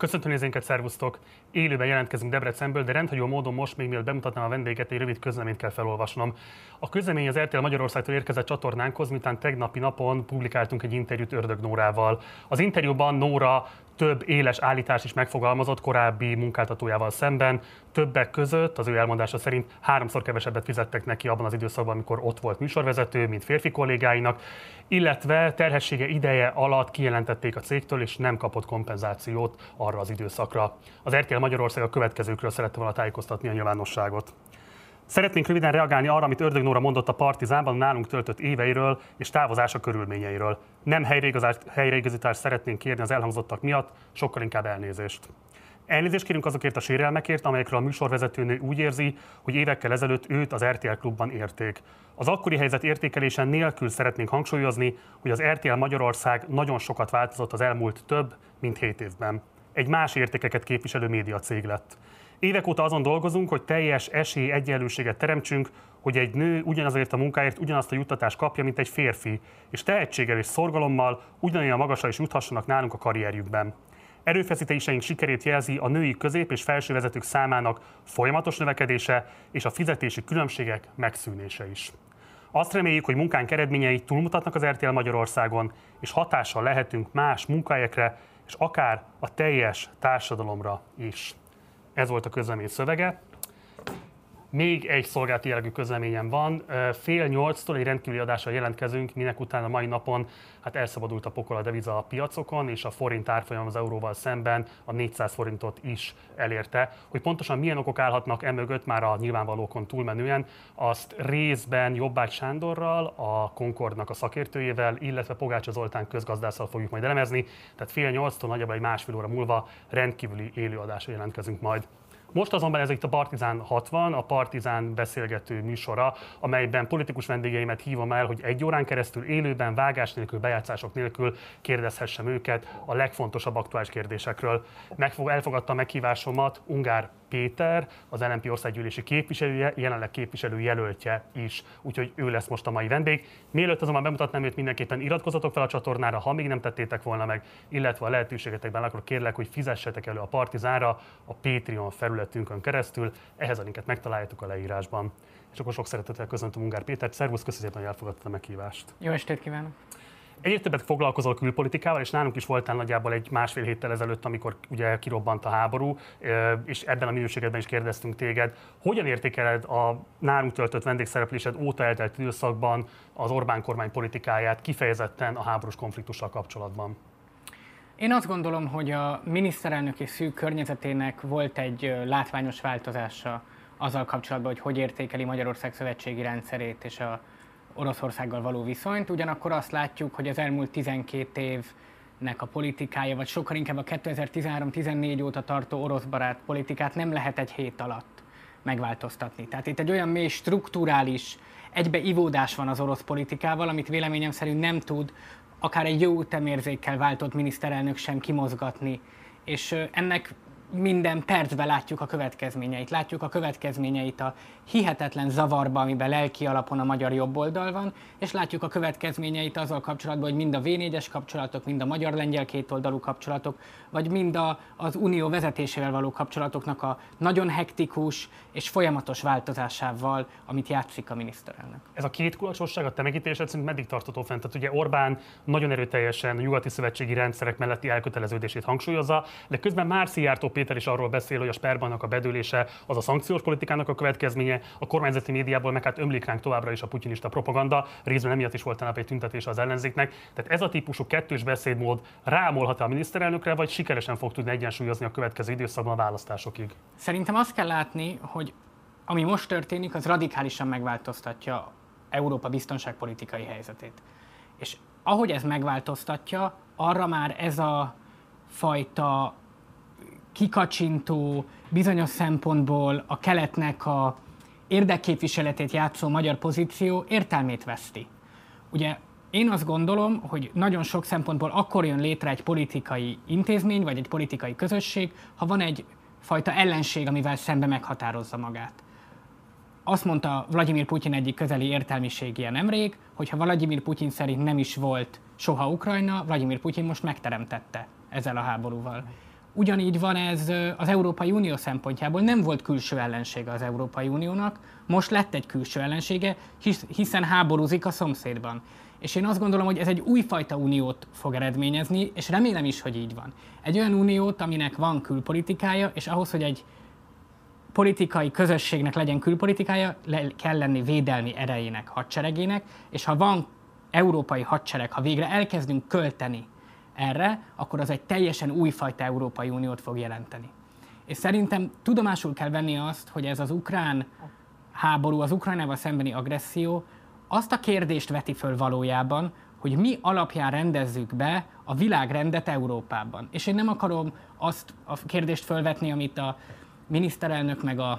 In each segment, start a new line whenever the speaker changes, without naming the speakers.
Köszöntöm nézőinket, szervusztok! Élőben jelentkezünk Debrecenből, de rendhagyó módon most még mielőtt bemutatnám a vendéget, egy rövid közleményt kell felolvasnom. A közlemény az RTL Magyarországtól érkezett csatornánkhoz, miután tegnapi napon publikáltunk egy interjút Ördög Nórával. Az interjúban Nóra több éles állítás is megfogalmazott korábbi munkáltatójával szemben. Többek között az ő elmondása szerint háromszor kevesebbet fizettek neki abban az időszakban, amikor ott volt műsorvezető, mint férfi kollégáinak, illetve terhessége ideje alatt kijelentették a cégtől, és nem kapott kompenzációt arra az időszakra. Az RTL Magyarország a következőkről szerette volna tájékoztatni a nyilvánosságot. Szeretnénk röviden reagálni arra, amit Ördög Nóra mondott a Partizánban nálunk töltött éveiről és távozása körülményeiről. Nem helyreigazítást szeretnénk kérni az elhangzottak miatt, sokkal inkább elnézést. Elnézést kérünk azokért a sérelmekért, amelyekről a műsorvezetőnő úgy érzi, hogy évekkel ezelőtt őt az RTL klubban érték. Az akkori helyzet értékelésen nélkül szeretnénk hangsúlyozni, hogy az RTL Magyarország nagyon sokat változott az elmúlt több, mint hét évben. Egy más értékeket képviselő médiacég lett. Évek óta azon dolgozunk, hogy teljes esély egyenlőséget teremtsünk, hogy egy nő ugyanazért a munkáért ugyanazt a juttatást kapja, mint egy férfi, és tehetséggel és szorgalommal ugyanolyan magasra is juthassanak nálunk a karrierjükben. Erőfeszítéseink sikerét jelzi a női közép- és felső vezetők számának folyamatos növekedése és a fizetési különbségek megszűnése is. Azt reméljük, hogy munkánk eredményei túlmutatnak az RTL Magyarországon, és hatással lehetünk más munkahelyekre, és akár a teljes társadalomra is. Ez volt a közlemény szövege. Még egy szolgálati jellegű közleményem van. Fél nyolctól egy rendkívüli adással jelentkezünk, minek után a mai napon hát elszabadult a pokol a deviza a piacokon, és a forint árfolyam az euróval szemben a 400 forintot is elérte. Hogy pontosan milyen okok állhatnak emögött, már a nyilvánvalókon túlmenően, azt részben Jobbágy Sándorral, a Concordnak a szakértőjével, illetve Pogácsa Zoltán közgazdásszal fogjuk majd elemezni. Tehát fél nyolctól nagyjából egy másfél óra múlva rendkívüli élőadásra jelentkezünk majd. Most azonban ez itt a Partizán 60, a Partizán beszélgető műsora, amelyben politikus vendégeimet hívom el, hogy egy órán keresztül élőben, vágás nélkül, bejátszások nélkül kérdezhessem őket a legfontosabb aktuális kérdésekről. Megfog, elfogadta a meghívásomat Ungár Péter, az LNP országgyűlési képviselője, jelenleg képviselő jelöltje is, úgyhogy ő lesz most a mai vendég. Mielőtt azonban bemutatnám őt, mindenképpen iratkozatok fel a csatornára, ha még nem tettétek volna meg, illetve a lehetőségetekben akkor kérlek, hogy fizessetek elő a Partizánra a Patreon felületünkön keresztül, ehhez a linket megtaláljátok a leírásban. És akkor sok szeretettel köszöntöm Ungár Pétert. Szervusz, köszönöm hogy elfogadtad a meghívást.
Jó estét kívánok!
Egyre többet foglalkozol külpolitikával, és nálunk is voltál nagyjából egy másfél héttel ezelőtt, amikor ugye kirobbant a háború, és ebben a minőségedben is kérdeztünk téged. Hogyan értékeled a nálunk töltött vendégszereplésed óta eltelt időszakban az Orbán kormány politikáját, kifejezetten a háborús konfliktussal kapcsolatban?
Én azt gondolom, hogy a miniszterelnök és szűk környezetének volt egy látványos változása azzal kapcsolatban, hogy hogy értékeli Magyarország szövetségi rendszerét és a Oroszországgal való viszonyt, ugyanakkor azt látjuk, hogy az elmúlt 12 évnek a politikája, vagy sokkal inkább a 2013-14 óta tartó orosz barát politikát nem lehet egy hét alatt megváltoztatni. Tehát itt egy olyan mély strukturális egybeivódás van az orosz politikával, amit véleményem szerint nem tud akár egy jó temérzékkel váltott miniszterelnök sem kimozgatni. És ennek minden percben látjuk a következményeit. Látjuk a következményeit a hihetetlen zavarba, amiben lelki alapon a magyar jobboldal van, és látjuk a következményeit azzal kapcsolatban, hogy mind a V4-es kapcsolatok, mind a magyar-lengyel kétoldalú kapcsolatok, vagy mind a, az unió vezetésével való kapcsolatoknak a nagyon hektikus és folyamatos változásával, amit játszik a miniszterelnök.
Ez a két kulacsosság a te szerint meddig tartható fent? Tehát ugye Orbán nagyon erőteljesen a nyugati szövetségi rendszerek melletti elköteleződését hangsúlyozza, de közben már Szijjártó Péter is arról beszél, hogy a sperbannak a bedőlése az a szankciós politikának a következménye, a kormányzati médiából meg hát ömlik ránk továbbra is a putinista propaganda, részben emiatt is volt tegnap egy tüntetés az ellenzéknek. Tehát ez a típusú kettős beszédmód rámolhat a miniszterelnökre, vagy sikeresen fog tudni egyensúlyozni a következő időszakban a választásokig?
Szerintem azt kell látni, hogy ami most történik, az radikálisan megváltoztatja Európa biztonságpolitikai helyzetét. És ahogy ez megváltoztatja, arra már ez a fajta kikacsintó, bizonyos szempontból a keletnek a érdekképviseletét játszó magyar pozíció értelmét veszti. Ugye én azt gondolom, hogy nagyon sok szempontból akkor jön létre egy politikai intézmény, vagy egy politikai közösség, ha van egy fajta ellenség, amivel szembe meghatározza magát. Azt mondta Vladimir Putyin egyik közeli értelmiségie nemrég, hogy ha Vladimir Putyin szerint nem is volt soha Ukrajna, Vladimir Putyin most megteremtette ezzel a háborúval. Ugyanígy van ez az Európai Unió szempontjából. Nem volt külső ellensége az Európai Uniónak, most lett egy külső ellensége, hiszen háborúzik a szomszédban. És én azt gondolom, hogy ez egy újfajta uniót fog eredményezni, és remélem is, hogy így van. Egy olyan uniót, aminek van külpolitikája, és ahhoz, hogy egy politikai közösségnek legyen külpolitikája, le kell lenni védelmi erejének, hadseregének, és ha van európai hadsereg, ha végre elkezdünk költeni erre, akkor az egy teljesen újfajta Európai Uniót fog jelenteni. És szerintem tudomásul kell venni azt, hogy ez az ukrán háború, az Ukrajnával szembeni agresszió azt a kérdést veti föl valójában, hogy mi alapján rendezzük be a világrendet Európában. És én nem akarom azt a kérdést fölvetni, amit a miniszterelnök meg a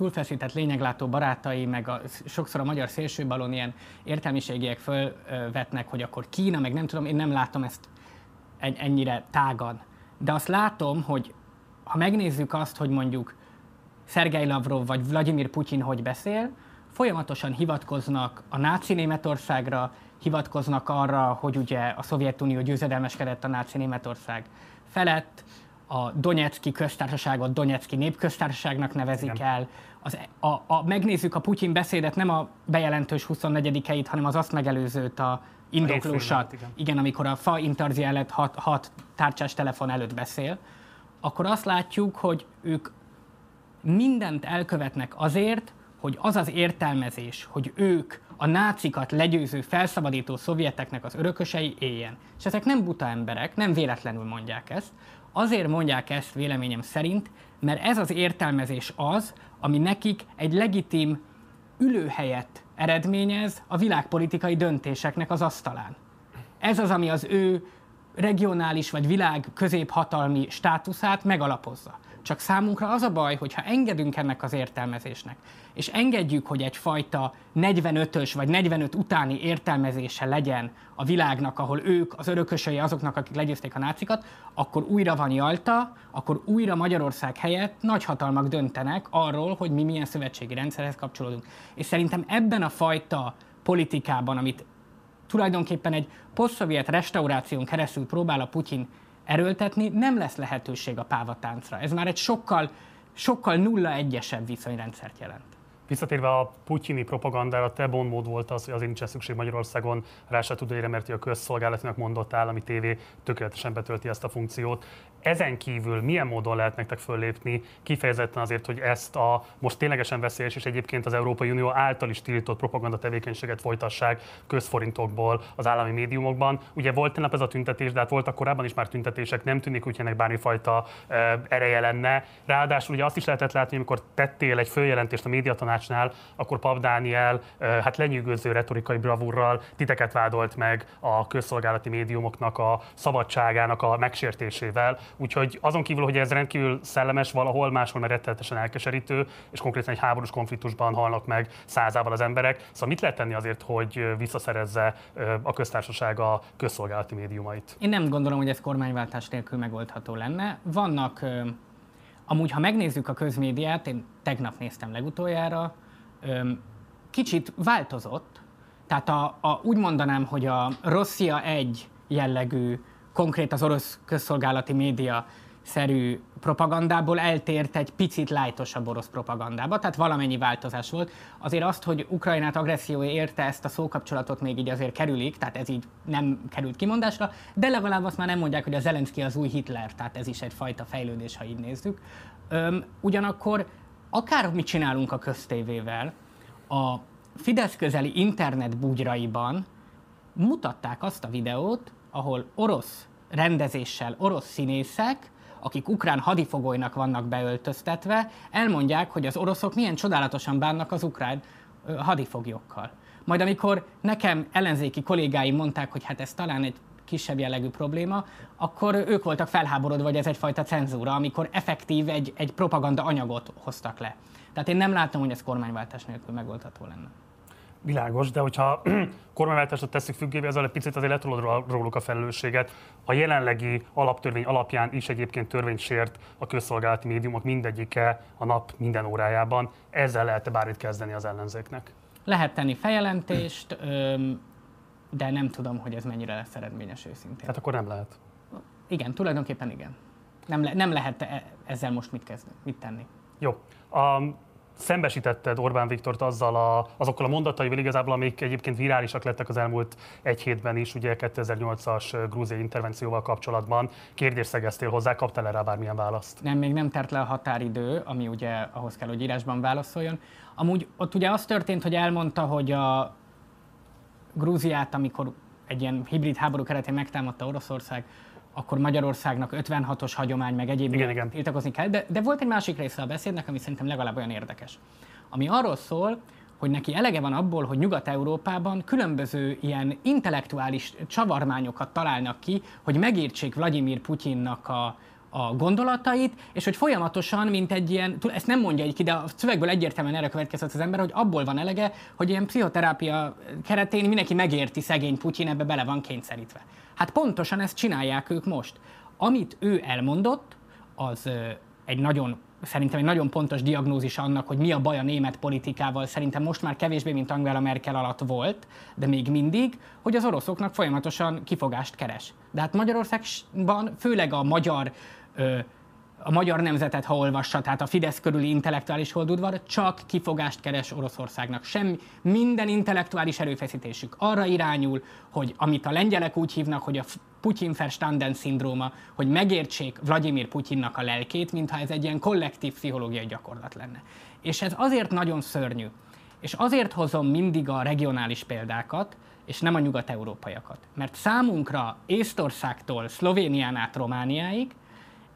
túlfeszített lényeglátó barátai, meg a, sokszor a magyar szélsőbalon ilyen értelmiségiek fölvetnek, hogy akkor Kína, meg nem tudom, én nem látom ezt ennyire tágan. De azt látom, hogy ha megnézzük azt, hogy mondjuk Szergej Lavrov vagy Vladimir Putyin hogy beszél, folyamatosan hivatkoznak a náci Németországra, hivatkoznak arra, hogy ugye a Szovjetunió győzedelmeskedett a náci Németország felett, a Donetszki köztársaságot Donetszki népköztársaságnak nevezik Igen. el. Az, a, a, megnézzük a Putyin beszédet, nem a bejelentős 24-eit, hanem az azt megelőzőt, a indoklósat, igen. igen, amikor a fa intarzia előtt hat, hat tárcsás telefon előtt beszél, akkor azt látjuk, hogy ők mindent elkövetnek azért, hogy az az értelmezés, hogy ők a nácikat legyőző, felszabadító szovjeteknek az örökösei éljen. És ezek nem buta emberek, nem véletlenül mondják ezt, Azért mondják ezt véleményem szerint, mert ez az értelmezés az, ami nekik egy legitim ülőhelyet eredményez a világpolitikai döntéseknek az asztalán. Ez az, ami az ő regionális vagy világ középhatalmi státuszát megalapozza. Csak számunkra az a baj, hogy ha engedünk ennek az értelmezésnek, és engedjük, hogy egyfajta 45-ös vagy 45 utáni értelmezése legyen a világnak, ahol ők az örökösei azoknak, akik legyőzték a nácikat, akkor újra van Jalta, akkor újra Magyarország helyett nagyhatalmak döntenek arról, hogy mi milyen szövetségi rendszerhez kapcsolódunk. És szerintem ebben a fajta politikában, amit tulajdonképpen egy posztszovjet restauráción keresztül próbál a Putyin erőltetni, nem lesz lehetőség a pávatáncra. Ez már egy sokkal, sokkal nulla egyesebb viszonyrendszert jelent.
Visszatérve a putyini propagandára, te mód volt az, hogy azért nincsen szükség Magyarországon rá se tud mert a közszolgálatinak mondott állami tévé tökéletesen betölti ezt a funkciót. Ezen kívül milyen módon lehet nektek föllépni, kifejezetten azért, hogy ezt a most ténylegesen veszélyes és egyébként az Európai Unió által is tiltott propaganda tevékenységet folytassák közforintokból az állami médiumokban. Ugye volt tegnap ez a tüntetés, de hát voltak korábban is már tüntetések, nem tűnik úgy, ennek bármifajta ereje lenne. Ráadásul ugye azt is lehetett látni, amikor tettél egy följelentést a médiatanácsnál, akkor Pap Dániel hát lenyűgöző retorikai bravúrral titeket vádolt meg a közszolgálati médiumoknak a szabadságának a megsértésével Úgyhogy azon kívül, hogy ez rendkívül szellemes, valahol máshol mert rettenetesen elkeserítő, és konkrétan egy háborús konfliktusban halnak meg százával az emberek. Szóval mit lehet tenni azért, hogy visszaszerezze a köztársaság a közszolgálati médiumait?
Én nem gondolom, hogy ez kormányváltás nélkül megoldható lenne. Vannak, amúgy ha megnézzük a közmédiát, én tegnap néztem legutoljára, kicsit változott. Tehát a, a, úgy mondanám, hogy a Rosszia egy jellegű konkrét az orosz közszolgálati média szerű propagandából eltért egy picit lájtosabb orosz propagandába, tehát valamennyi változás volt. Azért azt, hogy Ukrajnát agressziója érte ezt a szókapcsolatot még így azért kerülik, tehát ez így nem került kimondásra, de legalább azt már nem mondják, hogy a Zelenszky az új Hitler, tehát ez is egyfajta fejlődés, ha így nézzük. Öm, ugyanakkor akár mit csinálunk a köztévével, a Fidesz közeli internet bugyraiban mutatták azt a videót, ahol orosz rendezéssel orosz színészek, akik ukrán hadifogolynak vannak beöltöztetve, elmondják, hogy az oroszok milyen csodálatosan bánnak az ukrán hadifoglyokkal. Majd amikor nekem ellenzéki kollégáim mondták, hogy hát ez talán egy kisebb jellegű probléma, akkor ők voltak felháborodva, hogy ez egyfajta cenzúra, amikor effektív egy, egy propaganda anyagot hoztak le. Tehát én nem látom, hogy ez kormányváltás nélkül megoldható lenne.
Világos, de hogyha kormányváltásra teszik függévé, ezzel egy picit azért letolod róluk a felelősséget. A jelenlegi alaptörvény alapján is egyébként törvényt sért a közszolgálati médiumok mindegyike a nap minden órájában. Ezzel lehet-e bármit kezdeni az ellenzéknek?
Lehet tenni feljelentést, de nem tudom, hogy ez mennyire lesz eredményes őszintén.
Tehát akkor nem lehet?
Igen, tulajdonképpen igen. Nem, le, nem lehet e- ezzel most mit, kezdeni, mit tenni.
Jó. Um, szembesítetted Orbán Viktort azzal a, azokkal a mondataival igazából, amik egyébként virálisak lettek az elmúlt egy hétben is, ugye 2008-as grúziai intervencióval kapcsolatban. Kérdést szegeztél hozzá, kaptál erre bármilyen választ?
Nem, még nem tert le a határidő, ami ugye ahhoz kell, hogy írásban válaszoljon. Amúgy ott ugye az történt, hogy elmondta, hogy a Grúziát, amikor egy ilyen hibrid háború keretén megtámadta Oroszország, akkor Magyarországnak 56-os hagyomány, meg egyéb
igen, igen.
tiltakozni kell. De, de volt egy másik része a beszédnek, ami szerintem legalább olyan érdekes. Ami arról szól, hogy neki elege van abból, hogy Nyugat-Európában különböző ilyen intellektuális csavarmányokat találnak ki, hogy megértsék Vladimir Putyinnak a, a gondolatait, és hogy folyamatosan, mint egy ilyen, ezt nem mondja egy ki, de a szövegből egyértelműen erre következett az ember, hogy abból van elege, hogy ilyen pszichoterápia keretén mindenki megérti szegény Putyin, ebbe bele van kényszerítve. Hát pontosan ezt csinálják ők most. Amit ő elmondott, az egy nagyon szerintem egy nagyon pontos diagnózis annak, hogy mi a baj a német politikával, szerintem most már kevésbé, mint Angela Merkel alatt volt, de még mindig, hogy az oroszoknak folyamatosan kifogást keres. De hát Magyarországban, főleg a magyar a magyar nemzetet, ha olvassa, tehát a Fidesz körüli intellektuális holdudvar csak kifogást keres Oroszországnak. Semmi, minden intellektuális erőfeszítésük arra irányul, hogy amit a lengyelek úgy hívnak, hogy a Putyin verstanden szindróma, hogy megértsék Vladimir Putyinnak a lelkét, mintha ez egy ilyen kollektív pszichológiai gyakorlat lenne. És ez azért nagyon szörnyű. És azért hozom mindig a regionális példákat, és nem a nyugat-európaiakat. Mert számunkra Észtországtól Szlovénián át Romániáig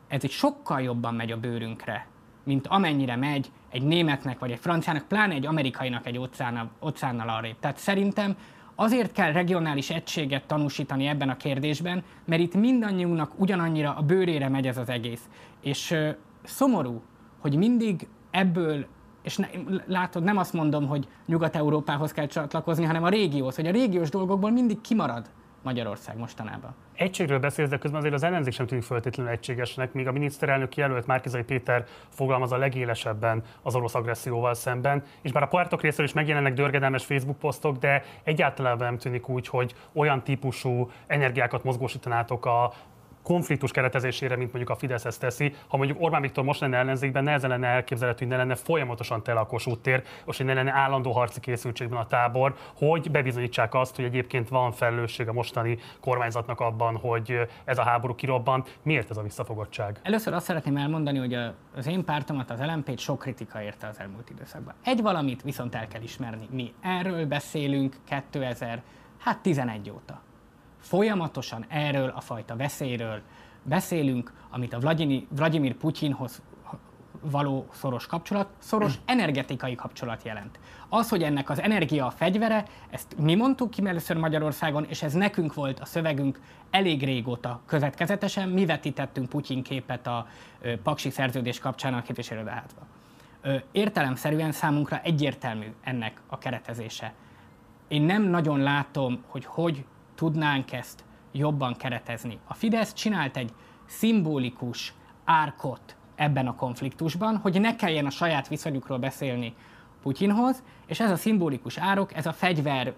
ez egy sokkal jobban megy a bőrünkre, mint amennyire megy egy németnek vagy egy franciának, pláne egy amerikainak egy óceánnal, óceánnal arrébb. Tehát szerintem azért kell regionális egységet tanúsítani ebben a kérdésben, mert itt mindannyiunknak ugyanannyira a bőrére megy ez az egész. És ö, szomorú, hogy mindig ebből és ne, látod, nem azt mondom, hogy Nyugat-Európához kell csatlakozni, hanem a régióhoz, hogy a régiós dolgokból mindig kimarad Magyarország mostanában.
Egységről beszélsz, de közben azért az ellenzék sem tűnik feltétlenül egységesnek, míg a miniszterelnök jelölt Márkizai Péter fogalmaz a legélesebben az orosz agresszióval szemben, és bár a pártok részéről is megjelennek dörgedelmes Facebook posztok, de egyáltalán nem tűnik úgy, hogy olyan típusú energiákat mozgósítanátok a konfliktus keretezésére, mint mondjuk a Fidesz ezt teszi. Ha mondjuk Orbán Viktor most lenne ellenzékben, nehezen lenne elképzelhető, hogy ne lenne folyamatosan tele a Kossuth és hogy ne lenne állandó harci készültségben a tábor, hogy bebizonyítsák azt, hogy egyébként van felelősség a mostani kormányzatnak abban, hogy ez a háború kirobban. Miért ez a visszafogottság?
Először azt szeretném elmondani, hogy az én pártomat, az lmp sok kritika érte az elmúlt időszakban. Egy valamit viszont el kell ismerni. Mi erről beszélünk 2000, hát 11 óta folyamatosan erről a fajta veszélyről beszélünk, amit a Vladimir, Putyinhoz való szoros kapcsolat, szoros energetikai kapcsolat jelent. Az, hogy ennek az energia a fegyvere, ezt mi mondtuk ki először Magyarországon, és ez nekünk volt a szövegünk elég régóta következetesen, mi vetítettünk Putyin képet a ö, Paksi szerződés kapcsán a képviselőházba. Értelemszerűen számunkra egyértelmű ennek a keretezése. Én nem nagyon látom, hogy hogy tudnánk ezt jobban keretezni. A Fidesz csinált egy szimbolikus árkot ebben a konfliktusban, hogy ne kelljen a saját viszonyukról beszélni Putyinhoz, és ez a szimbolikus árok, ez a fegyver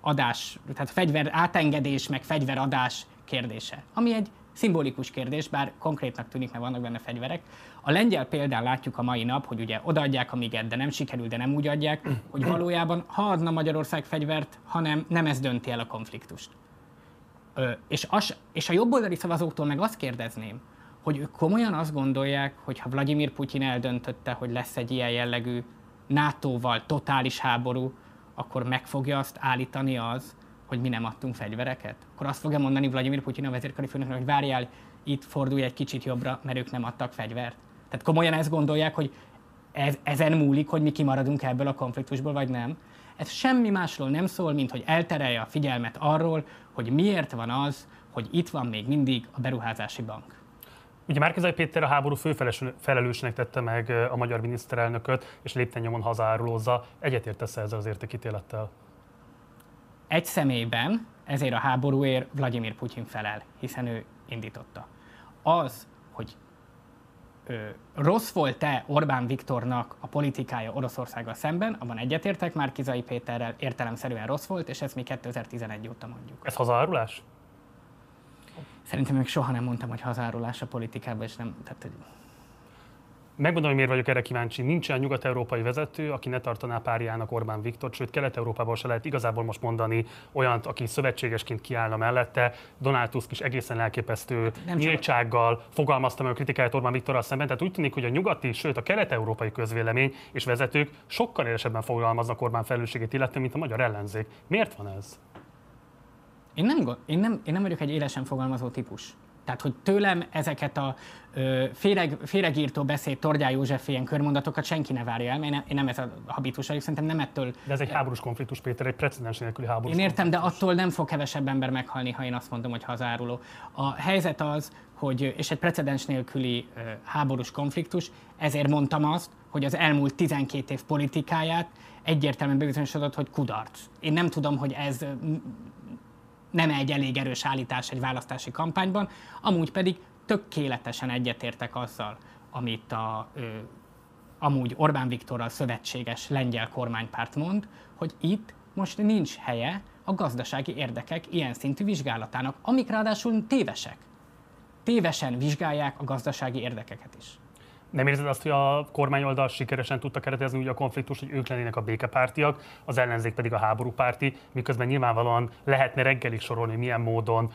adás, tehát fegyver átengedés, meg fegyveradás kérdése, ami egy szimbolikus kérdés, bár konkrétnak tűnik, mert vannak benne fegyverek. A lengyel példán látjuk a mai nap, hogy ugye odaadják a miget, de nem sikerül, de nem úgy adják, hogy valójában ha adna Magyarország fegyvert, hanem nem ez dönti el a konfliktust. Ö, és, az, és a jobboldali szavazóktól meg azt kérdezném, hogy ők komolyan azt gondolják, hogy ha Vladimir Putyin eldöntötte, hogy lesz egy ilyen jellegű NATO-val totális háború, akkor meg fogja azt állítani az, hogy mi nem adtunk fegyvereket? Akkor azt fogja mondani Vladimir Putyin a vezérkari főnöknek, hogy várjál, itt fordulj egy kicsit jobbra, mert ők nem adtak fegyvert. Tehát komolyan ezt gondolják, hogy ez, ezen múlik, hogy mi kimaradunk ebből a konfliktusból, vagy nem. Ez semmi másról nem szól, mint hogy elterelje a figyelmet arról, hogy miért van az, hogy itt van még mindig a beruházási bank.
Ugye Márkizai Péter a háború főfelelősnek tette meg a magyar miniszterelnököt, és lépten nyomon hazárulózza. Egyetértesz ezzel az értékítélettel?
Egy személyben ezért a háborúért Vladimir Putyin felel, hiszen ő indította. Az, hogy rossz volt-e Orbán Viktornak a politikája Oroszországgal szemben, abban egyetértek, már Kizai Péterrel értelemszerűen rossz volt, és ezt mi 2011 óta mondjuk.
Ez hazárulás?
Szerintem még soha nem mondtam, hogy hazárulás a politikában, és nem, tehát, hogy
Megmondom, hogy miért vagyok erre kíváncsi. Nincsen nyugat-európai vezető, aki ne tartaná párjának Orbán Viktor, sőt Kelet-Európában se lehet igazából most mondani olyant, aki szövetségesként kiállna mellette. Donald Tusk is egészen elképesztő nem nyíltsággal fogalmazta meg a kritikáját Orbán Viktorral szemben. Tehát úgy tűnik, hogy a nyugati, sőt a kelet-európai közvélemény és vezetők sokkal élesebben fogalmaznak Orbán felelősségét illetően, mint a magyar ellenzék. Miért van ez?
Én nem, én nem, én nem vagyok egy élesen fogalmazó típus. Tehát, hogy tőlem ezeket a ö, féreg, féregírtó beszéd Tordjá József ilyen körmondatokat senki ne várja el, mert én, én nem ez a habitus vagyok, szerintem nem ettől...
De ez egy háborús konfliktus, Péter, egy precedens nélküli háborús
Én értem,
konfliktus.
de attól nem fog kevesebb ember meghalni, ha én azt mondom, hogy hazáruló. A helyzet az, hogy, és egy precedens nélküli ö, háborús konfliktus, ezért mondtam azt, hogy az elmúlt 12 év politikáját egyértelműen bebizonyosodott, hogy kudarc. Én nem tudom, hogy ez nem egy elég erős állítás egy választási kampányban, amúgy pedig tökéletesen egyetértek azzal, amit a ö, amúgy Orbán Viktorral szövetséges lengyel kormánypárt mond, hogy itt most nincs helye a gazdasági érdekek ilyen szintű vizsgálatának, amik ráadásul tévesek. Tévesen vizsgálják a gazdasági érdekeket is.
Nem érzed azt, hogy a kormányoldal sikeresen tudta keretezni úgy a konfliktus, hogy ők lennének a békepártiak, az ellenzék pedig a háborúpárti, miközben nyilvánvalóan lehetne reggelig sorolni, milyen módon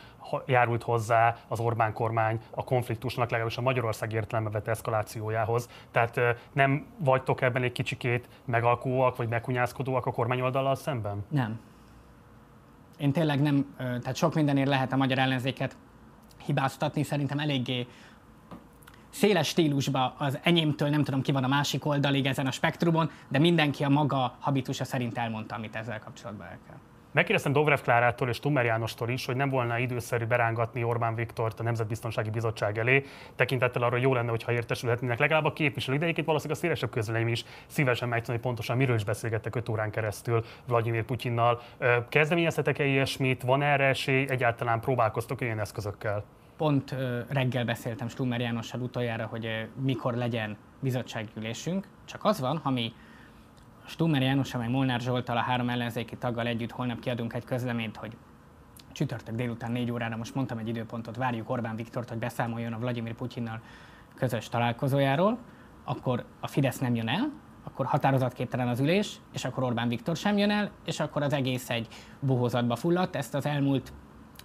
járult hozzá az Orbán kormány a konfliktusnak, legalábbis a Magyarország értelembe vett eszkalációjához. Tehát nem vagytok ebben egy kicsikét megalkóak vagy megkunyászkodóak a kormányoldallal szemben?
Nem. Én tényleg nem, tehát sok mindenért lehet a magyar ellenzéket hibáztatni, szerintem eléggé széles stílusba az enyémtől nem tudom ki van a másik oldalig ezen a spektrumon, de mindenki a maga habitusa szerint elmondta, amit ezzel kapcsolatban el kell.
Megkérdeztem Dobrev Klárától és Tummer Jánostól is, hogy nem volna időszerű berángatni Orbán Viktort a Nemzetbiztonsági Bizottság elé, tekintettel arra, hogy jó lenne, hogyha értesülhetnének legalább a képviselő. De egyébként valószínűleg a szélesebb közvélemény is szívesen megtudni, hogy pontosan miről is beszélgettek 5 órán keresztül Vladimir Putyinnal. Kezdeményeztetek-e ilyesmit? Van erre esély? Egyáltalán próbálkoztok ilyen eszközökkel?
Pont reggel beszéltem Stummer Jánossal utoljára, hogy mikor legyen bizottsággyűlésünk. Csak az van, ha mi Stummer János, meg Molnár Zsoltal, a három ellenzéki taggal együtt holnap kiadunk egy közleményt, hogy csütörtök délután négy órára, most mondtam egy időpontot, várjuk Orbán Viktort, hogy beszámoljon a Vladimir Putyinnal közös találkozójáról, akkor a Fidesz nem jön el, akkor határozatképtelen az ülés, és akkor Orbán Viktor sem jön el, és akkor az egész egy bohózatba fulladt. Ezt az elmúlt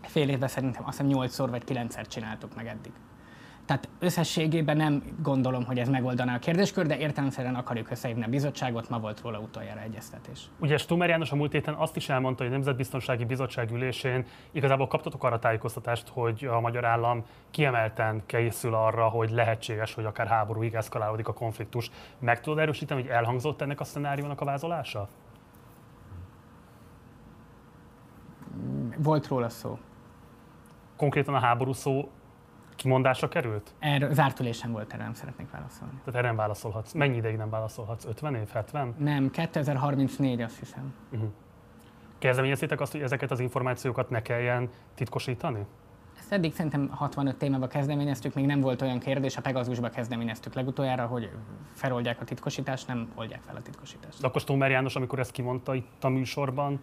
fél évben szerintem azt hiszem 8-szor vagy 9-szer csináltuk meg eddig. Tehát összességében nem gondolom, hogy ez megoldaná a kérdéskör, de értelemszerűen akarjuk összehívni a bizottságot, ma volt róla utoljára egyeztetés.
Ugye Stumer János a múlt héten azt is elmondta, hogy a Nemzetbiztonsági Bizottság ülésén igazából kaptatok arra tájékoztatást, hogy a magyar állam kiemelten készül arra, hogy lehetséges, hogy akár háborúig eszkalálódik a konfliktus. Meg tudod erősíteni, hogy elhangzott ennek a szenáriónak a vázolása?
Volt róla szó.
Konkrétan a háború szó kimondásra került?
Erről zárt ülésen volt, erre nem szeretnék válaszolni.
Tehát erre nem válaszolhatsz. Mennyi ideig nem válaszolhatsz? 50 év, 70?
Nem, 2034 azt hiszem.
Uh-huh. Kezdeményeztétek azt, hogy ezeket az információkat ne kelljen titkosítani?
Ezt eddig szerintem 65 témába kezdeményeztük, még nem volt olyan kérdés, a Pegazusba kezdeményeztük legutoljára, hogy feloldják a titkosítást, nem oldják fel a titkosítást.
De akkor Stómer János, amikor ezt kimondta itt a műsorban,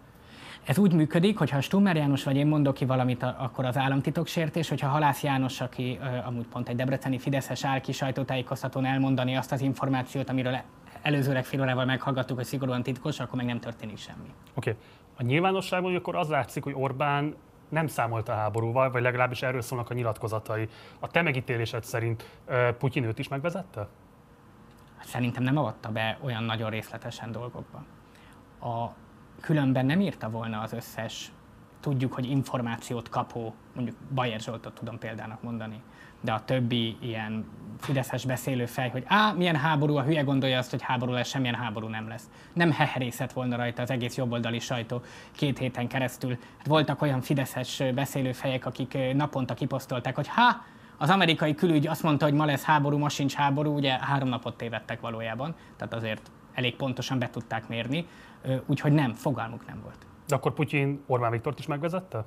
ez úgy működik, hogy ha Stummer János vagy én mondok ki valamit, akkor az államtitoksértés, hogyha Halász János, aki amúgy pont egy debreceni Fideszes áll ki sajtótájékoztatón elmondani azt az információt, amiről előzőleg fél órával meghallgattuk, hogy szigorúan titkos, akkor meg nem történik semmi.
Oké. Okay. A nyilvánosságban akkor az látszik, hogy Orbán nem számolt a háborúval, vagy legalábbis erről szólnak a nyilatkozatai. A te megítélésed szerint Putyin őt is megvezette?
Szerintem nem avatta be olyan nagyon részletesen dolgokba. A különben nem írta volna az összes, tudjuk, hogy információt kapó, mondjuk Bajer Zsoltot tudom példának mondani, de a többi ilyen fideszes beszélő fej, hogy á, milyen háború, a hülye gondolja azt, hogy háború lesz, semmilyen háború nem lesz. Nem heherészet volna rajta az egész jobboldali sajtó két héten keresztül. Hát voltak olyan fideszes beszélőfejek, akik naponta kiposztolták, hogy ha az amerikai külügy azt mondta, hogy ma lesz háború, ma sincs háború, ugye három napot tévedtek valójában, tehát azért elég pontosan be tudták mérni, úgyhogy nem, fogalmuk nem volt.
De akkor Putyin Orbán Viktort is megvezette?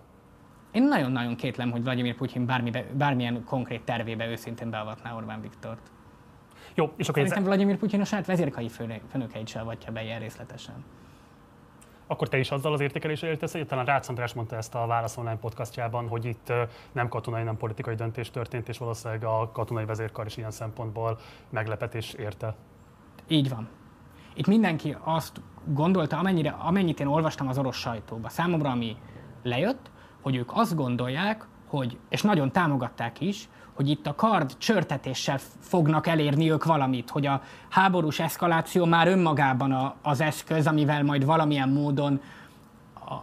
Én nagyon-nagyon kétlem, hogy Vladimir Putyin bármibe, bármilyen konkrét tervébe őszintén beavatná Orbán Viktort.
Jó, és akkor
Szerintem ez... Vladimir Putyin a saját vezérkai főnökeit sem avatja be ilyen részletesen.
Akkor te is azzal az értékeléssel értesz, hogy talán Rácz András mondta ezt a Válasz Online podcastjában, hogy itt nem katonai, nem politikai döntés történt, és valószínűleg a katonai vezérkar is ilyen szempontból meglepetés érte.
Így van. Itt mindenki azt gondolta, amennyire, amennyit én olvastam az orosz sajtóba, számomra ami lejött, hogy ők azt gondolják, hogy, és nagyon támogatták is, hogy itt a kard csörtetéssel fognak elérni ők valamit, hogy a háborús eszkaláció már önmagában a, az eszköz, amivel majd valamilyen módon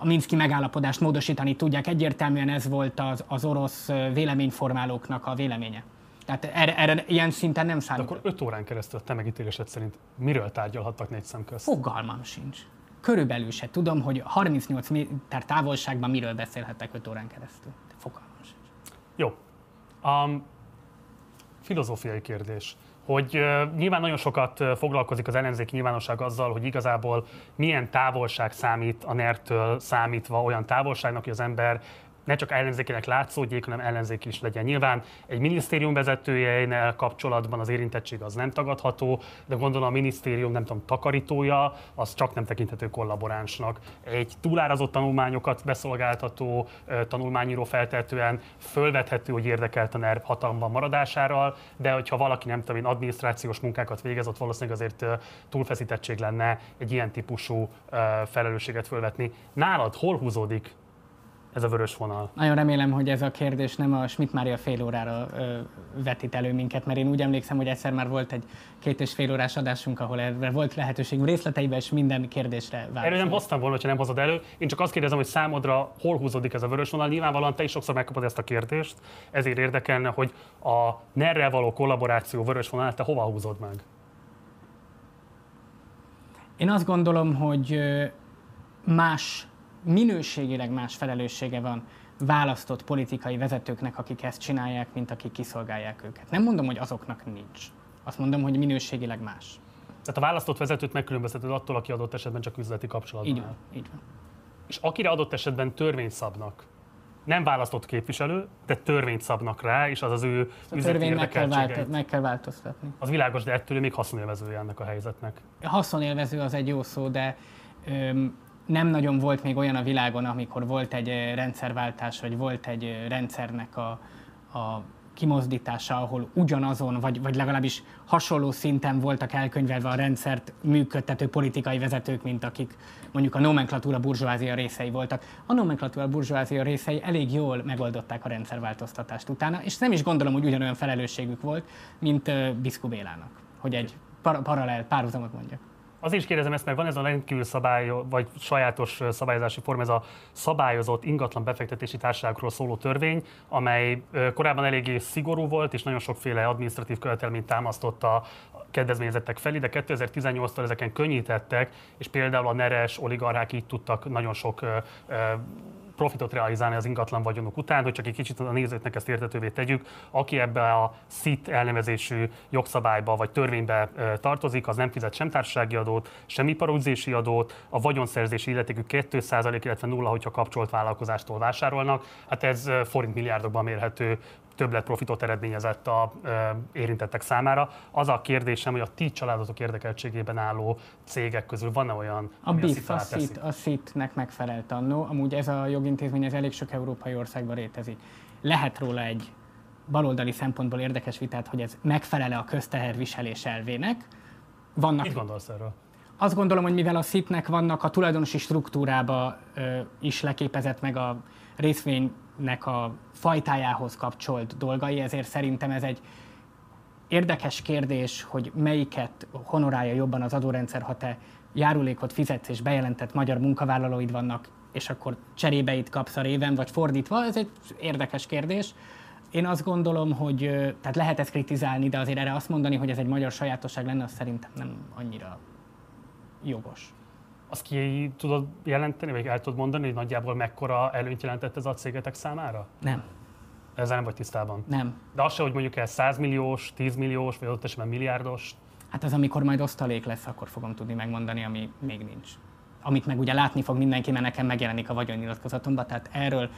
a Minszki megállapodást módosítani tudják. Egyértelműen ez volt az, az orosz véleményformálóknak a véleménye. Tehát erre, erre ilyen szinten nem számít.
akkor 5 órán keresztül a te megítélésed szerint miről tárgyalhattak négy szem közt?
Fogalmam sincs. Körülbelül se tudom, hogy 38 méter távolságban miről beszélhettek 5 órán keresztül. Fogalmam sincs.
Jó, a filozófiai kérdés hogy uh, nyilván nagyon sokat uh, foglalkozik az ellenzéki nyilvánosság azzal, hogy igazából milyen távolság számít a NER-től számítva olyan távolságnak, hogy az ember ne csak ellenzékének látszódjék, hanem ellenzéki is legyen. Nyilván egy minisztérium vezetőjeinek kapcsolatban az érintettség az nem tagadható, de gondolom a minisztérium, nem tudom, takarítója, az csak nem tekinthető kollaboránsnak. Egy túlárazott tanulmányokat beszolgáltató tanulmányíró feltetően fölvethető, hogy érdekelt a NERV hatalomban maradásáról, de hogyha valaki nem tudom én adminisztrációs munkákat végez, ott valószínűleg azért túlfeszítettség lenne egy ilyen típusú felelősséget fölvetni. Nálad hol húzódik ez a vörös vonal.
Nagyon remélem, hogy ez a kérdés nem a Schmidt Mária fél órára ö, vetít elő minket, mert én úgy emlékszem, hogy egyszer már volt egy két és fél órás adásunk, ahol erre volt lehetőségünk részleteiben, és minden kérdésre válaszolni.
Erről nem hoztam volna, ha nem hozod elő. Én csak azt kérdezem, hogy számodra hol húzódik ez a vörös vonal. Nyilvánvalóan te is sokszor megkapod ezt a kérdést, ezért érdekelne, hogy a ner való kollaboráció vörös vonal, te hova húzod meg?
Én azt gondolom, hogy más minőségileg más felelőssége van választott politikai vezetőknek, akik ezt csinálják, mint akik kiszolgálják őket. Nem mondom, hogy azoknak nincs. Azt mondom, hogy minőségileg más.
Tehát a választott vezetőt megkülönbözteted attól, aki adott esetben csak üzleti kapcsolatban
Így van, így van.
És akire adott esetben törvényt szabnak, nem választott képviselő, de törvényt szabnak rá, és az az ő
a törvényt meg kell, vált, meg kell változtatni.
Az világos, de ettől még haszonélvezője ennek a helyzetnek.
Haszonélvező az egy jó szó, de öm, nem nagyon volt még olyan a világon, amikor volt egy rendszerváltás, vagy volt egy rendszernek a, a kimozdítása, ahol ugyanazon, vagy, vagy legalábbis hasonló szinten voltak elkönyvelve a rendszert működtető politikai vezetők, mint akik mondjuk a nomenklatúra burzsóázia részei voltak. A nomenklatúra burzsóázia részei elég jól megoldották a rendszerváltoztatást utána, és nem is gondolom, hogy ugyanolyan felelősségük volt, mint Biszku hogy egy par- paralel párhuzamot mondjak.
Azért is kérdezem ezt, mert van ez a rendkívül szabály, vagy sajátos szabályozási form, ez a szabályozott ingatlan befektetési társaságokról szóló törvény, amely korábban eléggé szigorú volt, és nagyon sokféle administratív követelményt támasztott a kedvezményezettek felé, de 2018-tól ezeken könnyítettek, és például a neres oligarchák így tudtak nagyon sok profitot realizálni az ingatlan vagyonok után, hogy csak egy kicsit a nézőknek ezt értetővé tegyük, aki ebbe a SZIT elnevezésű jogszabályba vagy törvénybe tartozik, az nem fizet sem társasági adót, sem iparúzési adót, a vagyonszerzési illetékű 2%, illetve nulla, hogyha kapcsolt vállalkozástól vásárolnak. Hát ez forint milliárdokban mérhető többlet profitot eredményezett a e, érintettek számára. Az a kérdésem, hogy a ti családotok érdekeltségében álló cégek közül van-e olyan,
a BIF, a, SZIT, a SZIT-nek megfelelt annó. Amúgy ez a jogintézmény ez elég sok európai országban létezik. Lehet róla egy baloldali szempontból érdekes vitát, hogy ez megfelele a közteherviselés elvének.
Vannak, Mit gondolsz erről?
Azt gondolom, hogy mivel a SZIT-nek vannak a tulajdonosi struktúrába ö, is leképezett meg a részvény nek a fajtájához kapcsolt dolgai, ezért szerintem ez egy érdekes kérdés, hogy melyiket honorálja jobban az adórendszer, ha te járulékot fizetsz és bejelentett magyar munkavállalóid vannak, és akkor cserébe itt kapsz a réven, vagy fordítva, ez egy érdekes kérdés. Én azt gondolom, hogy tehát lehet ezt kritizálni, de azért erre azt mondani, hogy ez egy magyar sajátosság lenne, az szerintem nem annyira jogos.
Azt ki tudod jelenteni, vagy el tudod mondani, hogy nagyjából mekkora előnyt jelentett ez a cégetek számára?
Nem.
Ezzel nem vagy tisztában?
Nem.
De az se, hogy mondjuk el 100 milliós, 10 milliós, vagy ott esetben milliárdos?
Hát az, amikor majd osztalék lesz, akkor fogom tudni megmondani, ami még nincs. Amit meg ugye látni fog mindenki, mert nekem megjelenik a vagyonnyilatkozatomban, tehát erről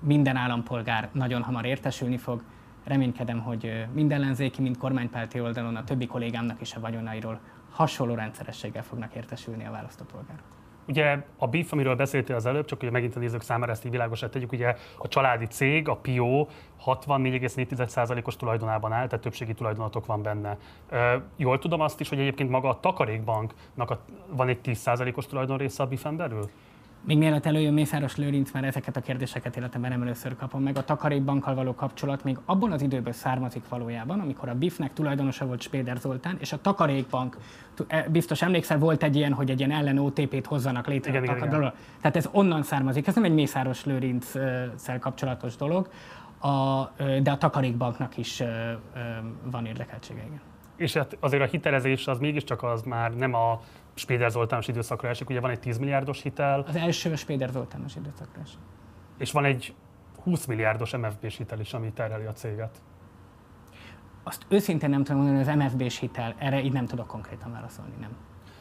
minden állampolgár nagyon hamar értesülni fog. Reménykedem, hogy minden ellenzéki, mind kormánypárti oldalon a többi kollégámnak is a vagyonairól hasonló rendszerességgel fognak értesülni a választópolgárok.
Ugye a BIF, amiről beszéltél az előbb, csak hogy megint a nézők számára ezt így világosat tegyük, ugye a családi cég, a PIO 64,4%-os tulajdonában áll, tehát többségi tulajdonatok van benne. Jól tudom azt is, hogy egyébként maga a takarékbanknak van egy 10%-os tulajdonrésze a BIF-en belül?
Még mielőtt előjön Mészáros Lőrinc, mert ezeket a kérdéseket életemben nem először kapom meg, a takarékbankkal való kapcsolat még abból az időből származik valójában, amikor a BIF-nek tulajdonosa volt Spéder Zoltán, és a takarékbank, e, biztos emlékszel, volt egy ilyen, hogy egy ilyen ellen OTP-t hozzanak létre. Igen, a igen, igen. Tehát ez onnan származik, ez nem egy Mészáros Lőrinc-szel kapcsolatos dolog, a, de a takarékbanknak is van érdekeltsége, igen.
És hát azért a hitelezés az mégiscsak az már nem a Spéder Zoltános időszakra esik, ugye van egy 10 milliárdos hitel.
Az első a Spéder Zoltános időszakra esik.
És van egy 20 milliárdos MFB-s hitel is, ami tereli a céget.
Azt őszintén nem tudom mondani, hogy az MFB-s hitel, erre így nem tudok konkrétan válaszolni, nem.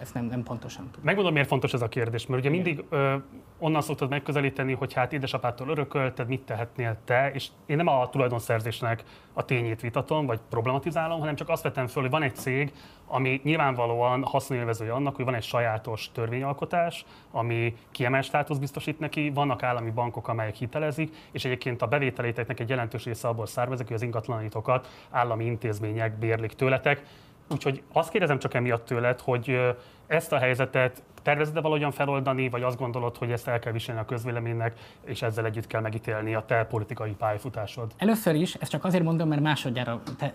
Ezt nem, nem pontosan tudom.
Megmondom, miért fontos ez a kérdés, mert ugye mindig ö, onnan szoktad megközelíteni, hogy hát édesapától örökölted, mit tehetnél te, és én nem a tulajdonszerzésnek a tényét vitatom, vagy problematizálom, hanem csak azt vetem föl, hogy van egy cég, ami nyilvánvalóan haszonélvezője annak, hogy van egy sajátos törvényalkotás, ami kiemelt státusz biztosít neki, vannak állami bankok, amelyek hitelezik, és egyébként a bevételéteknek egy jelentős része abból származik, hogy az ingatlanítokat állami intézmények bérlik tőletek Úgyhogy azt kérdezem csak emiatt tőled, hogy ezt a helyzetet tervezed-e valahogyan feloldani, vagy azt gondolod, hogy ezt el kell viselni a közvéleménynek, és ezzel együtt kell megítélni a te politikai pályafutásod?
Először is, ezt csak azért mondom, mert másodjára te,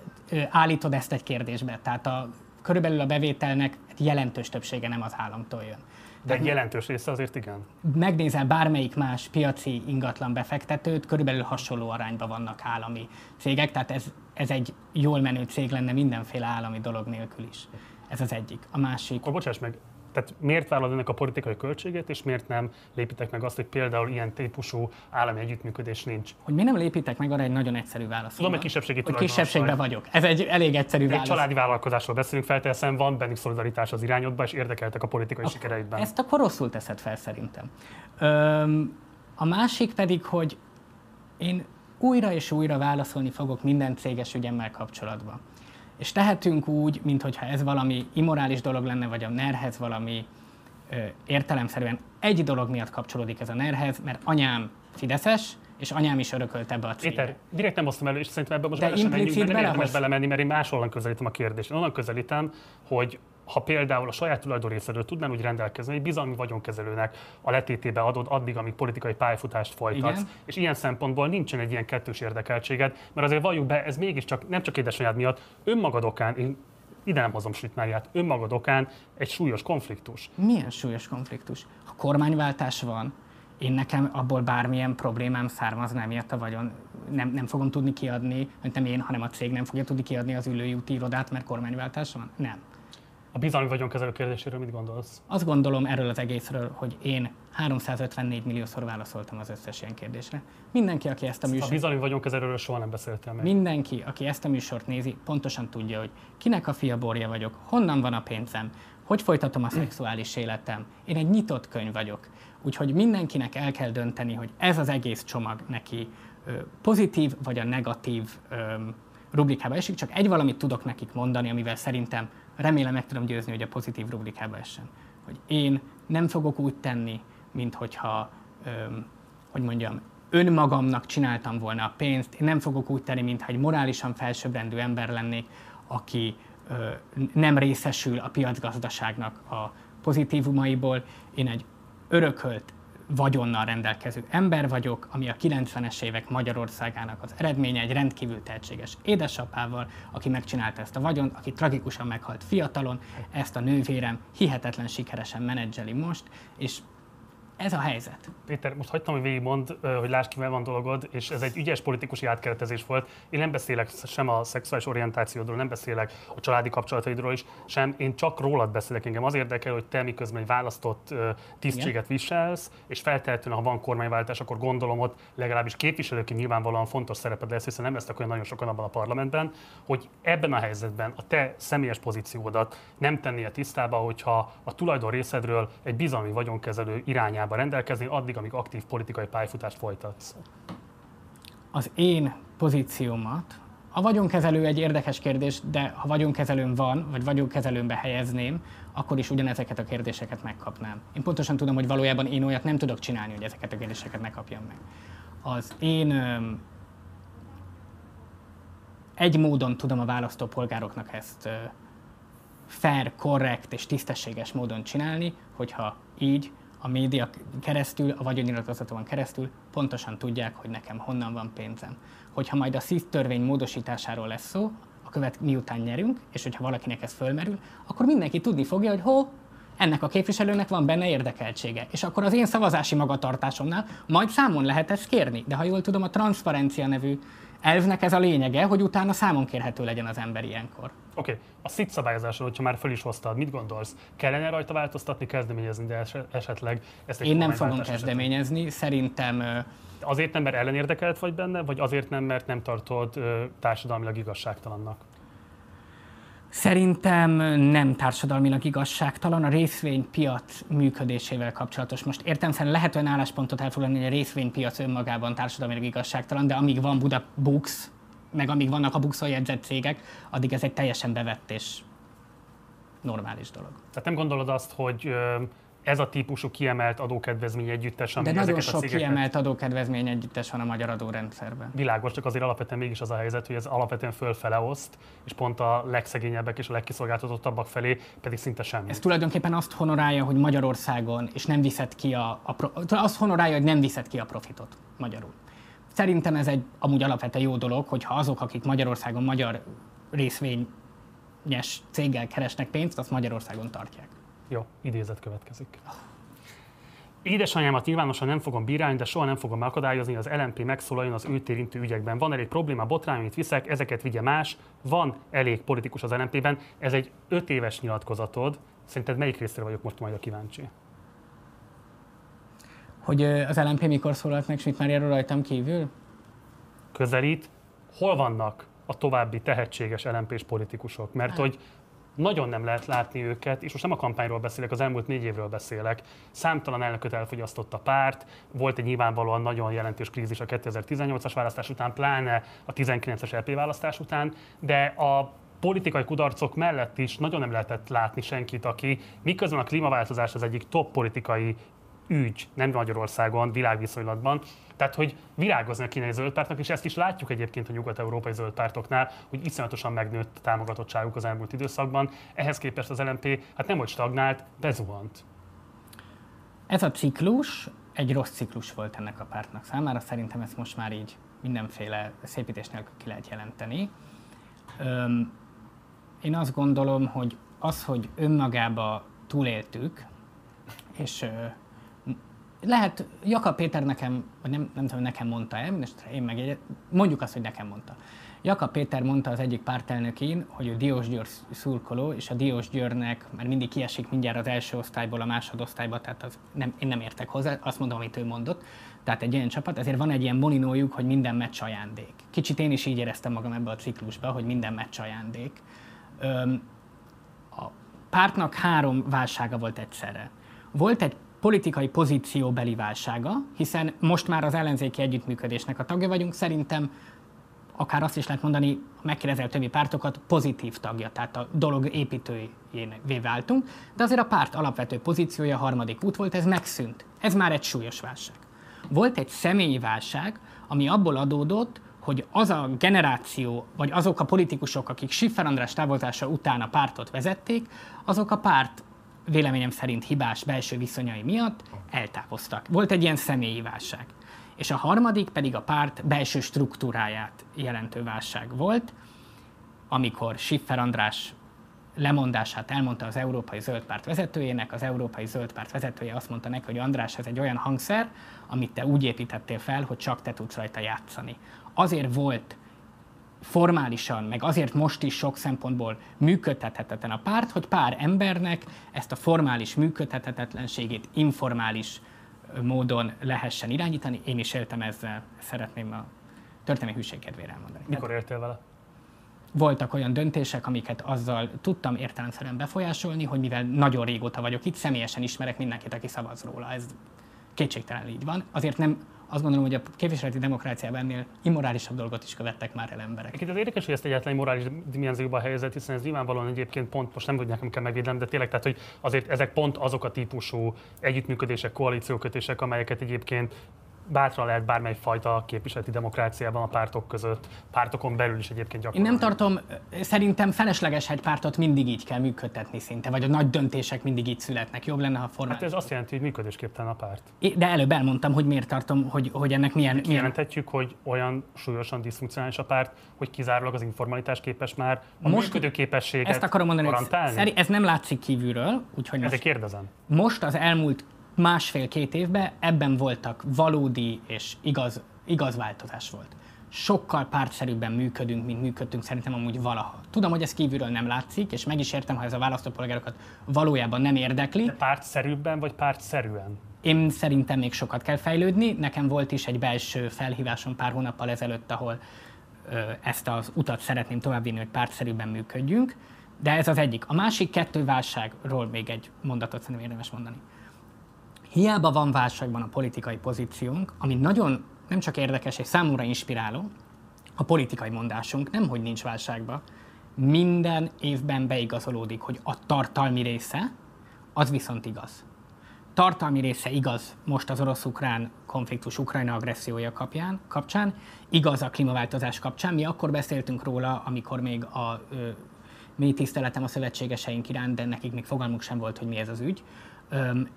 állítod ezt egy kérdésbe. Tehát a, körülbelül a bevételnek jelentős többsége nem az államtól jön.
De egy jelentős része azért igen.
Megnézel bármelyik más piaci ingatlan befektetőt, körülbelül hasonló arányban vannak állami cégek, tehát ez, ez egy jól menő cég lenne mindenféle állami dolog nélkül is. Ez az egyik. A másik...
Akkor bocsáss meg, tehát miért vállalod ennek a politikai költséget, és miért nem lépitek meg azt, hogy például ilyen típusú állami együttműködés nincs?
Hogy mi nem lépitek meg, arra egy nagyon egyszerű válasz.
Tudom, hogy kisebbségi
hogy kisebbségben vagyok. Ez egy elég egyszerű válasz.
Egy családi vállalkozásról beszélünk, felteszem, van bennük szolidaritás az irányodban, és érdekeltek a politikai a, sikereidben.
Ezt akkor rosszul teszed fel szerintem. Öm, a másik pedig, hogy én újra és újra válaszolni fogok minden céges ügyemmel kapcsolatban. És tehetünk úgy, mintha ez valami immorális dolog lenne, vagy a nerhez valami ö, értelemszerűen egy dolog miatt kapcsolódik ez a nerhez, mert anyám Fideszes, és anyám is örökölt ebbe a céget. Péter,
direkt nem osztom elő, és szerintem ebben most De bele sem menjünk, mert nem érdemes belemenni, mert én máshol közelítem a kérdést. Én onnan közelítem, hogy ha például a saját tulajdonrészedről tudnál úgy rendelkezni, hogy bizalmi vagyonkezelőnek a letétébe adod addig, amíg politikai pályafutást folytatsz. Igen. És ilyen szempontból nincsen egy ilyen kettős érdekeltséged, mert azért valljuk be, ez mégiscsak nem csak édesanyád miatt, önmagad okán, én ide nem hozom Sritmáriát, önmagad okán egy súlyos konfliktus.
Milyen súlyos konfliktus? Ha kormányváltás van, én nekem abból bármilyen problémám származna miatt a vagyon, nem, nem fogom tudni kiadni, nem én, hanem a cég nem fogja tudni kiadni az ülői úti irodát, mert kormányváltás van? Nem.
A bizalmi vagyonkezelő kérdéséről mit gondolsz?
Azt gondolom erről az egészről, hogy én 354 milliószor válaszoltam az összes ilyen kérdésre. Mindenki, aki ezt a műsort...
A bizalmi vagyonkezelőről soha nem beszéltem meg.
Mindenki, aki ezt a műsort nézi, pontosan tudja, hogy kinek a fia borja vagyok, honnan van a pénzem, hogy folytatom a szexuális életem. Én egy nyitott könyv vagyok. Úgyhogy mindenkinek el kell dönteni, hogy ez az egész csomag neki pozitív vagy a negatív rubrikába esik. Csak egy valamit tudok nekik mondani, amivel szerintem remélem meg tudom győzni, hogy a pozitív rubrikába essen. Hogy én nem fogok úgy tenni, mint hogyha, öm, hogy mondjam, önmagamnak csináltam volna a pénzt, én nem fogok úgy tenni, mintha egy morálisan felsőbbrendű ember lennék, aki ö, nem részesül a piacgazdaságnak a pozitívumaiból. Én egy örökölt vagyonnal rendelkező ember vagyok, ami a 90-es évek Magyarországának az eredménye egy rendkívül tehetséges édesapával, aki megcsinálta ezt a vagyont, aki tragikusan meghalt fiatalon, ezt a nővérem hihetetlen sikeresen menedzseli most, és ez a helyzet.
Péter, most hagytam, hogy végigmond, hogy lásd ki, van dologod, és ez egy ügyes politikusi átkeretezés volt. Én nem beszélek sem a szexuális orientációdról, nem beszélek a családi kapcsolataidról is, sem én csak rólad beszélek. Engem az érdekel, hogy te miközben egy választott tisztséget viselsz, és feltehetően, ha van kormányváltás, akkor gondolom ott legalábbis képviselőként nyilvánvalóan fontos szereped lesz, hiszen nem lesznek olyan nagyon sokan abban a parlamentben, hogy ebben a helyzetben a te személyes pozíciódat nem tennél tisztába, hogyha a tulajdon részedről egy bizalmi vagyonkezelő irányába állapotban rendelkezni addig, amíg aktív politikai pályafutást folytatsz?
Az én pozíciómat A vagyonkezelő egy érdekes kérdés, de ha vagyonkezelőm van, vagy vagyonkezelőmbe helyezném, akkor is ugyanezeket a kérdéseket megkapnám. Én pontosan tudom, hogy valójában én olyat nem tudok csinálni, hogy ezeket a kérdéseket ne kapjam meg. Az én öm, egy módon tudom a választópolgároknak ezt ö, fair, korrekt és tisztességes módon csinálni, hogyha így a média keresztül, a vagyonnyilatkozatomon keresztül pontosan tudják, hogy nekem honnan van pénzem. Hogyha majd a SZISZ törvény módosításáról lesz szó, a követ miután nyerünk, és hogyha valakinek ez fölmerül, akkor mindenki tudni fogja, hogy ho, ennek a képviselőnek van benne érdekeltsége. És akkor az én szavazási magatartásomnál majd számon lehet ezt kérni. De ha jól tudom, a transzparencia nevű elvnek ez a lényege, hogy utána számon kérhető legyen az ember ilyenkor.
Oké, okay. a szit szabályozásról, hogyha már föl is hoztad, mit gondolsz? Kellene rajta változtatni, kezdeményezni, de esetleg ezt egy
Én nem fogom kezdeményezni, esetleg. szerintem...
Azért nem, mert ellenérdekelt vagy benne, vagy azért nem, mert nem tartod társadalmilag igazságtalannak?
Szerintem nem társadalmilag igazságtalan a részvénypiac működésével kapcsolatos. Most értem szerint lehet olyan álláspontot elfoglalni, hogy a részvénypiac önmagában társadalmilag igazságtalan, de amíg van Buda Books, meg amíg vannak a buxon jegyzett cégek, addig ez egy teljesen bevett és normális dolog.
Tehát nem gondolod azt, hogy ez a típusú kiemelt adókedvezmény együttes,
ami De nagyon sok cégeket... kiemelt adókedvezmény együttes van a magyar adórendszerben.
Világos, csak azért alapvetően mégis az a helyzet, hogy ez alapvetően fölfele oszt, és pont a legszegényebbek és a legkiszolgáltatottabbak felé pedig szinte semmi.
Ez tulajdonképpen azt honorálja, hogy Magyarországon, és nem viszed ki a, a azt honorálja, hogy nem viszed ki a profitot magyarul. Szerintem ez egy amúgy alapvetően jó dolog, hogyha azok, akik Magyarországon magyar részvényes céggel keresnek pénzt, azt Magyarországon tartják.
Jó, idézet következik. Édesanyámat nyilvánosan nem fogom bírálni, de soha nem fogom megakadályozni, az LMP megszólaljon az őt érintő ügyekben. Van elég probléma, botrány, amit viszek, ezeket vigye más. Van elég politikus az LMP-ben. Ez egy öt éves nyilatkozatod. Szerinted melyik részre vagyok most majd a kíváncsi?
Hogy az LMP mikor szólalt meg Schmidt Máriáról rajtam kívül?
Közelít. Hol vannak a további tehetséges LMP-s politikusok? Mert hogy nagyon nem lehet látni őket, és most nem a kampányról beszélek, az elmúlt négy évről beszélek. Számtalan elnököt elfogyasztott a párt, volt egy nyilvánvalóan nagyon jelentős krízis a 2018-as választás után, pláne a 19-es LP választás után, de a politikai kudarcok mellett is nagyon nem lehetett látni senkit, aki miközben a klímaváltozás az egyik top politikai ügy, nem Magyarországon, világviszonylatban. Tehát, hogy virágozni a kínai zöldpártnak, és ezt is látjuk egyébként a nyugat-európai zöldpártoknál, hogy iszonyatosan megnőtt támogatottságuk az elmúlt időszakban. Ehhez képest az LMP hát nem hogy stagnált, bezuhant.
Ez a ciklus egy rossz ciklus volt ennek a pártnak számára. Szerintem ezt most már így mindenféle szépítés nélkül ki lehet jelenteni. Öm, én azt gondolom, hogy az, hogy önmagába túléltük, és lehet, Jakab Péter nekem, vagy nem, nem tudom, nekem mondta el, most én meg egy, mondjuk azt, hogy nekem mondta. Jakab Péter mondta az egyik pártelnökén, hogy ő Diós Győr szurkoló, és a Diós Győrnek már mindig kiesik mindjárt az első osztályból a másodosztályba, tehát az nem, én nem értek hozzá, azt mondom, amit ő mondott. Tehát egy ilyen csapat, ezért van egy ilyen moninójuk, hogy minden meccs ajándék. Kicsit én is így éreztem magam ebbe a ciklusba, hogy minden meccs ajándék. Öm, a pártnak három válsága volt egyszerre. Volt egy politikai pozícióbeli válsága, hiszen most már az ellenzéki együttműködésnek a tagja vagyunk, szerintem akár azt is lehet mondani, megkérdezel többi pártokat, pozitív tagja, tehát a dolog építőjévé váltunk, de azért a párt alapvető pozíciója harmadik út volt, ez megszűnt. Ez már egy súlyos válság. Volt egy személyi válság, ami abból adódott, hogy az a generáció, vagy azok a politikusok, akik Siffer András távolzása után a pártot vezették, azok a párt véleményem szerint hibás belső viszonyai miatt eltávoztak. Volt egy ilyen személyi válság. És a harmadik pedig a párt belső struktúráját jelentő válság volt, amikor Schiffer András lemondását elmondta az Európai Zöld Párt vezetőjének, az Európai Zöld Párt vezetője azt mondta neki, hogy András, ez egy olyan hangszer, amit te úgy építettél fel, hogy csak te tudsz rajta játszani. Azért volt formálisan, meg azért most is sok szempontból működtethetetlen a párt, hogy pár embernek ezt a formális működtethetetlenségét informális módon lehessen irányítani. Én is éltem ezzel, szeretném a történelmi hűség kedvére elmondani.
Mikor éltél vele?
Voltak olyan döntések, amiket azzal tudtam értelemszerűen befolyásolni, hogy mivel nagyon régóta vagyok itt, személyesen ismerek mindenkit, aki szavaz róla. Ez kétségtelen így van. Azért nem azt gondolom, hogy a képviseleti demokráciában ennél immorálisabb dolgot is követtek már el emberek.
Itt az érdekes, hogy ezt egyáltalán morális dimenzióba helyezett, hiszen ez nyilvánvalóan egyébként pont, most nem tudják, nem kell de tényleg, tehát, hogy azért ezek pont azok a típusú együttműködések, koalíciókötések, amelyeket egyébként bátran lehet bármely fajta képviseleti demokráciában a pártok között, pártokon belül is egyébként
gyakorlatilag. Én nem tartom, szerintem felesleges egy pártot mindig így kell működtetni szinte, vagy a nagy döntések mindig így születnek. Jobb lenne, ha formális.
Hát ez azt jelenti, hogy működésképtelen a párt.
De előbb elmondtam, hogy miért tartom, hogy, hogy ennek milyen... milyen...
Jelenthetjük, hogy olyan súlyosan diszfunkcionális a párt, hogy kizárólag az informalitás képes már a most működőképességet
Ezt akarom mondani, garantálni? hogy ez nem látszik kívülről, úgyhogy
most, kérdezem.
Most az elmúlt másfél-két évben ebben voltak valódi és igaz, igaz változás volt. Sokkal pártszerűbben működünk, mint működtünk szerintem amúgy valaha. Tudom, hogy ez kívülről nem látszik, és meg is értem, ha ez a választópolgárokat valójában nem érdekli.
De pártszerűbben vagy pártszerűen?
Én szerintem még sokat kell fejlődni. Nekem volt is egy belső felhívásom pár hónappal ezelőtt, ahol ö, ezt az utat szeretném továbbvinni, hogy pártszerűbben működjünk. De ez az egyik. A másik kettő válságról még egy mondatot szerintem érdemes mondani. Hiába van válságban a politikai pozíciónk, ami nagyon nem csak érdekes és számomra inspiráló, a politikai mondásunk nem, hogy nincs válságban, minden évben beigazolódik, hogy a tartalmi része, az viszont igaz. Tartalmi része igaz most az orosz-ukrán konfliktus Ukrajna agressziója kapján, kapcsán, igaz a klímaváltozás kapcsán. Mi akkor beszéltünk róla, amikor még a ö, mély tiszteletem a szövetségeseink iránt, de nekik még fogalmuk sem volt, hogy mi ez az ügy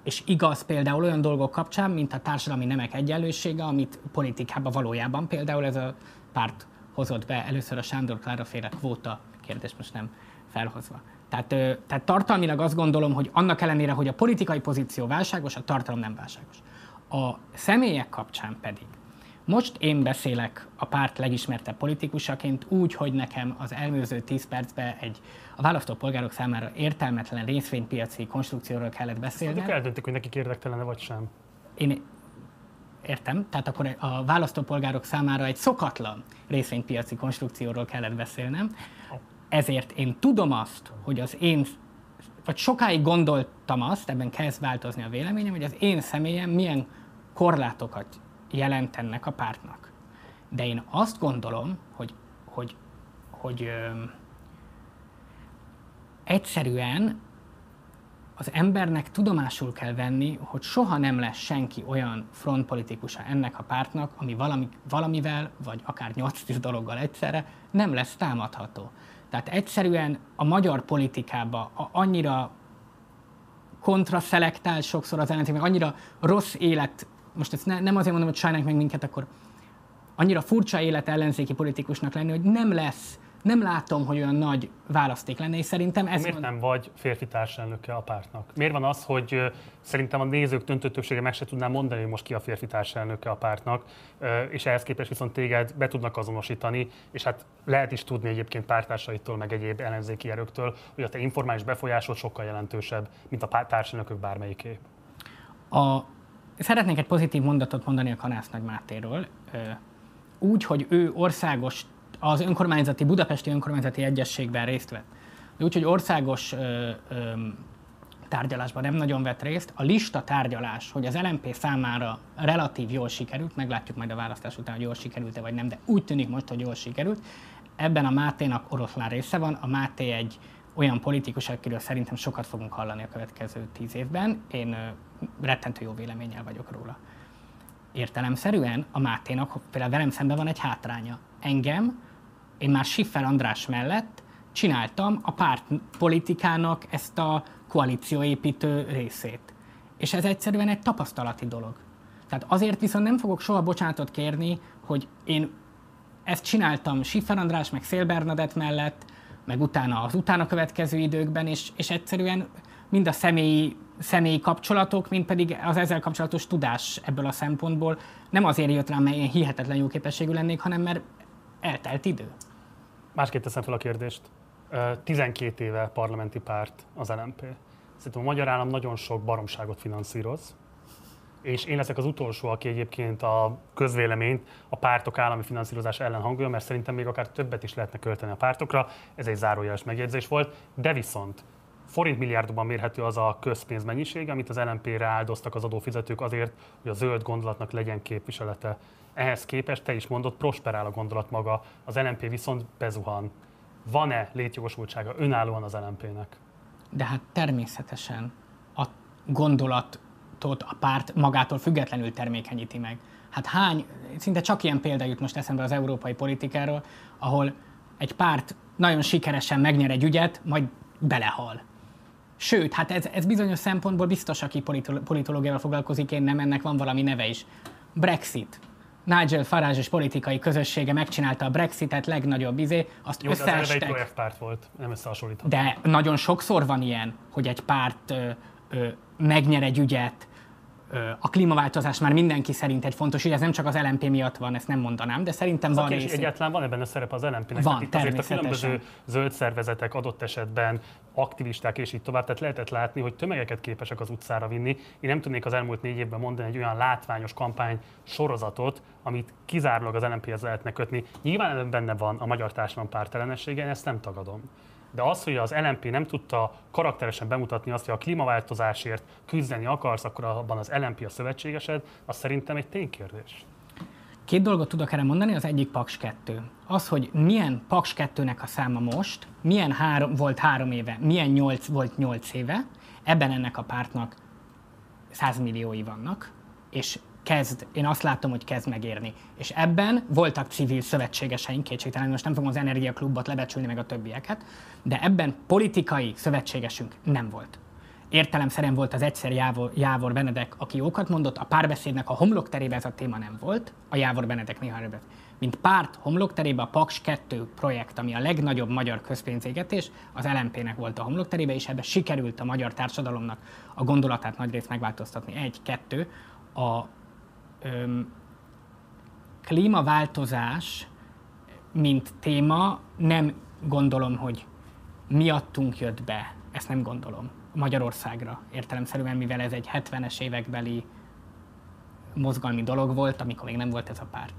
és igaz például olyan dolgok kapcsán, mint a társadalmi nemek egyenlősége, amit politikában valójában például ez a párt hozott be először a Sándor Klára féle kvóta kérdés most nem felhozva. Tehát, tehát tartalmilag azt gondolom, hogy annak ellenére, hogy a politikai pozíció válságos, a tartalom nem válságos. A személyek kapcsán pedig most én beszélek a párt legismertebb politikusaként úgy, hogy nekem az elmúló 10 percben egy a választópolgárok számára értelmetlen részvénypiaci konstrukcióról kellett beszélni.
Szóval eldöntik, hogy nekik érdektelene vagy sem.
Én értem, tehát akkor a választópolgárok számára egy szokatlan részvénypiaci konstrukcióról kellett beszélnem. Ezért én tudom azt, hogy az én, vagy sokáig gondoltam azt, ebben kezd változni a véleményem, hogy az én személyem milyen korlátokat jelent ennek a pártnak. De én azt gondolom, hogy, hogy, hogy ö, egyszerűen az embernek tudomásul kell venni, hogy soha nem lesz senki olyan frontpolitikusa ennek a pártnak, ami valami, valamivel, vagy akár 8-10 dologgal egyszerre nem lesz támadható. Tehát egyszerűen a magyar politikába a, annyira kontraszelektált sokszor az ellenzék, meg annyira rossz élet most ezt ne, nem azért mondom, hogy sajnálják meg minket, akkor annyira furcsa élet ellenzéki politikusnak lenni, hogy nem lesz, nem látom, hogy olyan nagy választék lenne, és szerintem ez...
Miért van... nem vagy férfi társelnöke a pártnak? Miért van az, hogy szerintem a nézők döntő többsége meg se tudná mondani, hogy most ki a férfi társelnöke a pártnak, és ehhez képest viszont téged be tudnak azonosítani, és hát lehet is tudni egyébként pártársaitól, meg egyéb ellenzéki erőktől, hogy a te informális befolyásod sokkal jelentősebb, mint a társelnökök bármelyiké.
A Szeretnék egy pozitív mondatot mondani a Kanász Nagy Mátéről. Úgy, hogy ő országos, az önkormányzati, Budapesti Önkormányzati Egyességben részt vett. Úgy, hogy országos tárgyalásban nem nagyon vett részt. A lista tárgyalás, hogy az LMP számára relatív jól sikerült, meglátjuk majd a választás után, hogy jól sikerült-e vagy nem, de úgy tűnik most, hogy jól sikerült. Ebben a Máténak oroszlán része van. A Máté egy olyan politikus, akiről szerintem sokat fogunk hallani a következő tíz évben. Én rettentő jó véleménnyel vagyok róla. Értelemszerűen a Máténak például velem szemben van egy hátránya. Engem, én már Siffer András mellett csináltam a párt politikának ezt a koalícióépítő részét. És ez egyszerűen egy tapasztalati dolog. Tehát azért viszont nem fogok soha bocsánatot kérni, hogy én ezt csináltam Siffer András, meg Szél Bernadett mellett, meg utána az utána következő időkben, és, és egyszerűen mind a személyi, személyi kapcsolatok, mind pedig az ezzel kapcsolatos tudás ebből a szempontból nem azért jött rám, mert én hihetetlen jó képességű lennék, hanem mert eltelt idő.
Másképp teszem fel a kérdést. 12 éve parlamenti párt az LMP. Szerintem a magyar állam nagyon sok baromságot finanszíroz, és én leszek az utolsó, aki egyébként a közvéleményt a pártok állami finanszírozás ellen hangolja, mert szerintem még akár többet is lehetne költeni a pártokra. Ez egy zárójeles megjegyzés volt, de viszont forint milliárdokban mérhető az a közpénzmennyiség, amit az LNP-re áldoztak az adófizetők azért, hogy a zöld gondolatnak legyen képviselete. Ehhez képest te is mondod, prosperál a gondolat maga, az LNP viszont bezuhan. Van-e létjogosultsága önállóan az LNP-nek?
De hát természetesen a gondolatot a párt magától függetlenül termékenyíti meg. Hát hány, szinte csak ilyen példa jut most eszembe az európai politikáról, ahol egy párt nagyon sikeresen megnyer egy ügyet, majd belehal. Sőt, hát ez, ez bizonyos szempontból biztos, aki politológiával foglalkozik, én nem, ennek van valami neve is. Brexit. Nigel farage és politikai közössége megcsinálta a Brexitet, legnagyobb izé, azt
Jó, összeestek. de az egy párt volt, nem összehasonlítható.
De nagyon sokszor van ilyen, hogy egy párt ö, ö, megnyer egy ügyet, a klímaváltozás már mindenki szerint egy fontos ügy, ez nem csak az LMP miatt van, ezt nem mondanám, de szerintem van
rész. Egyáltalán van ebben a szerep az LMP-nek?
Van,
itt azért a különböző zöld szervezetek adott esetben aktivisták és így tovább, tehát lehetett látni, hogy tömegeket képesek az utcára vinni. Én nem tudnék az elmúlt négy évben mondani egy olyan látványos kampány sorozatot, amit kizárólag az LMP-hez lehetne kötni. Nyilván benne van a magyar társadalom pártelenessége, én ezt nem tagadom de az, hogy az LNP nem tudta karakteresen bemutatni azt, hogy a klímaváltozásért küzdeni akarsz, akkor abban az LNP a szövetségesed, az szerintem egy ténykérdés.
Két dolgot tudok erre mondani, az egyik Paks 2. Az, hogy milyen Paks 2-nek a száma most, milyen három, volt három éve, milyen nyolc volt nyolc éve, ebben ennek a pártnak 100 milliói vannak, és kezd, én azt látom, hogy kezd megérni. És ebben voltak civil szövetségeseink, kétségtelen, most nem fogom az Energiaklubot lebecsülni meg a többieket, de ebben politikai szövetségesünk nem volt. Értelemszerűen volt az egyszer Jávor, Jávor Benedek, aki jókat mondott, a párbeszédnek a homlokterében ez a téma nem volt, a Jávor Benedek néha mint párt homlokterébe a Paks 2 projekt, ami a legnagyobb magyar közpénzégetés, az LMP-nek volt a homlokterébe, és ebbe sikerült a magyar társadalomnak a gondolatát nagyrészt megváltoztatni. Egy, kettő, a klímaváltozás, mint téma, nem gondolom, hogy miattunk jött be, ezt nem gondolom, Magyarországra értelemszerűen, mivel ez egy 70-es évekbeli mozgalmi dolog volt, amikor még nem volt ez a párt.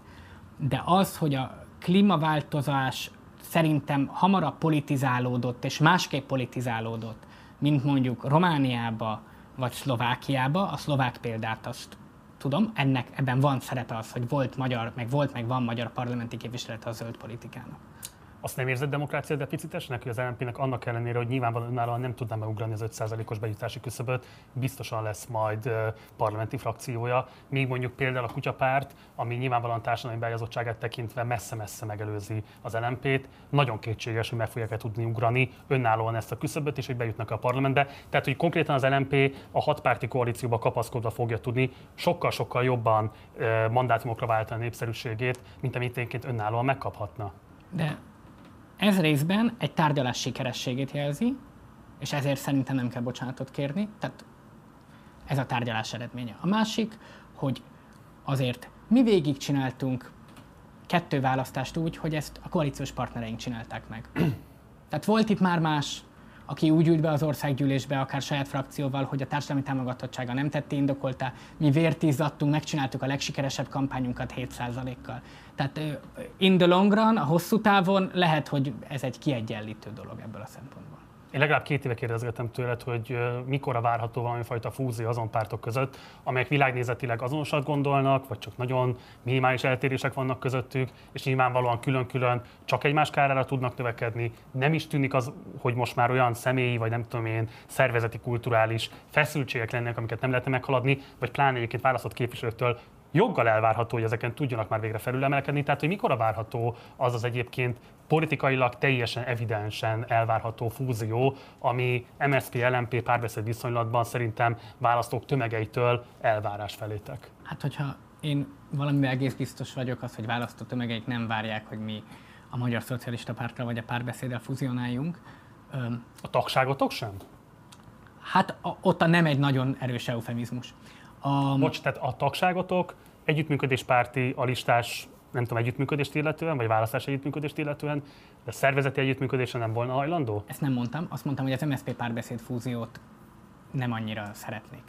De az, hogy a klímaváltozás szerintem hamarabb politizálódott, és másképp politizálódott, mint mondjuk Romániába vagy Szlovákiába, a szlovák példát azt tudom, ennek ebben van szerepe az, hogy volt magyar, meg volt, meg van magyar parlamenti képviselete a zöld politikának.
Azt nem érzed demokrácia deficitesnek, hogy az LNP-nek annak ellenére, hogy nyilvánvalóan önállóan nem tudná megugrani az 5%-os bejutási küszöböt, biztosan lesz majd parlamenti frakciója, még mondjuk például a kutyapárt, ami nyilvánvalóan társadalmi beállítottságát tekintve messze-messze megelőzi az LNP-t, nagyon kétséges, hogy meg fogják tudni ugrani önállóan ezt a küszöböt, és hogy bejutnak a parlamentbe. Tehát, hogy konkrétan az LNP a hatpárti koalícióba kapaszkodva fogja tudni sokkal-sokkal jobban mandátumokra váltani a népszerűségét, mint amit énként önállóan megkaphatna.
De ez részben egy tárgyalás sikerességét jelzi, és ezért szerintem nem kell bocsánatot kérni, tehát ez a tárgyalás eredménye. A másik, hogy azért mi végig csináltunk kettő választást úgy, hogy ezt a koalíciós partnereink csinálták meg. Tehát volt itt már más, aki úgy ült be az országgyűlésbe, akár saját frakcióval, hogy a társadalmi támogatottsága nem tette indokolta. Mi vértízadtunk, megcsináltuk a legsikeresebb kampányunkat 7%-kal. Tehát in the long run, a hosszú távon lehet, hogy ez egy kiegyenlítő dolog ebből a szempontból.
Én legalább két éve kérdezgetem tőled, hogy mikor várható valamifajta fúzió azon pártok között, amelyek világnézetileg azonosat gondolnak, vagy csak nagyon minimális eltérések vannak közöttük, és nyilvánvalóan külön-külön csak egymás kárára tudnak növekedni. Nem is tűnik az, hogy most már olyan személyi, vagy nem tudom én, szervezeti, kulturális feszültségek lennének, amiket nem lehetne meghaladni, vagy pláne egyébként választott képviselőktől joggal elvárható, hogy ezeken tudjanak már végre felülemelkedni. Tehát, hogy mikor várható az az egyébként politikailag teljesen evidensen elvárható fúzió, ami MSZP-LMP párbeszéd viszonylatban szerintem választók tömegeitől elvárás felétek.
Hát, hogyha én valamivel egész biztos vagyok, az, hogy választó tömegeik nem várják, hogy mi a Magyar Szocialista Pártra vagy a párbeszéddel fuzionáljuk.
A tagságotok sem?
Hát a, ott a nem egy nagyon erős eufemizmus.
A... Bocs, tehát a tagságotok együttműködéspárti, a listás nem tudom, együttműködést illetően, vagy választás együttműködést illetően, de szervezeti együttműködésre nem volna hajlandó?
Ezt nem mondtam. Azt mondtam, hogy az MSZP párbeszéd fúziót nem annyira szeretnék.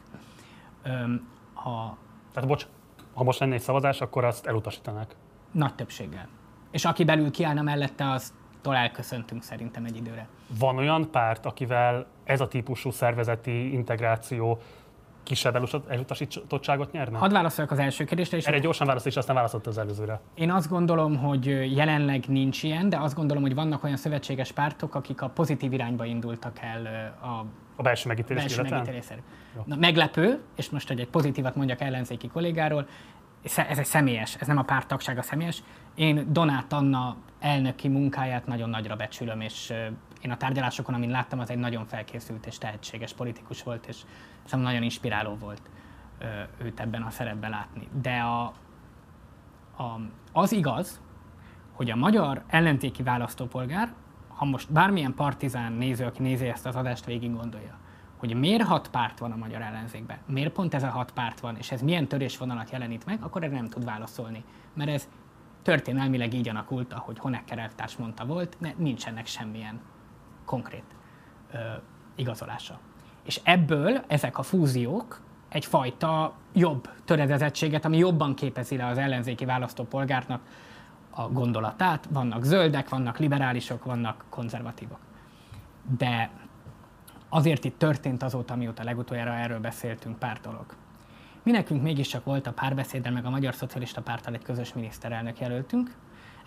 Öm,
ha... Tehát bocs, ha most lenne egy szavazás, akkor azt elutasítanák?
Nagy többséggel. És aki belül kiállna mellette, az tól elköszöntünk szerintem egy időre.
Van olyan párt, akivel ez a típusú szervezeti integráció kisebb elutasítottságot nyerne?
Hadd válaszoljak az első kérdésre. És
Erre gyorsan válasz, és aztán válaszolt az előzőre.
Én azt gondolom, hogy jelenleg nincs ilyen, de azt gondolom, hogy vannak olyan szövetséges pártok, akik a pozitív irányba indultak el a
a belső megítélés
belső megítélés Na, meglepő, és most, hogy egy pozitívat mondjak ellenzéki kollégáról, ez egy személyes, ez nem a pártagság a személyes. Én Donát Anna elnöki munkáját nagyon nagyra becsülöm, és én a tárgyalásokon, amin láttam, az egy nagyon felkészült és tehetséges politikus volt, és szerintem nagyon inspiráló volt őt ebben a szerepben látni. De a, a, az igaz, hogy a magyar ellenzéki választópolgár, ha most bármilyen partizán néző, aki nézi ezt az adást, végig gondolja, hogy miért hat párt van a magyar ellenzékben, miért pont ez a hat párt van, és ez milyen törésvonalat jelenít meg, akkor erre nem tud válaszolni. Mert ez történelmileg így alakult, ahogy Honecker elvtárs mondta volt, ne, nincsenek semmilyen konkrét ö, igazolása. És ebből ezek a fúziók egyfajta jobb töredezettséget, ami jobban képezi le az ellenzéki választópolgárnak a gondolatát. Vannak zöldek, vannak liberálisok, vannak konzervatívok. De azért itt történt azóta, mióta legutoljára erről beszéltünk pár dolog. Mi nekünk mégiscsak volt a párbeszéddel, meg a Magyar Szocialista Párttal egy közös miniszterelnök jelöltünk.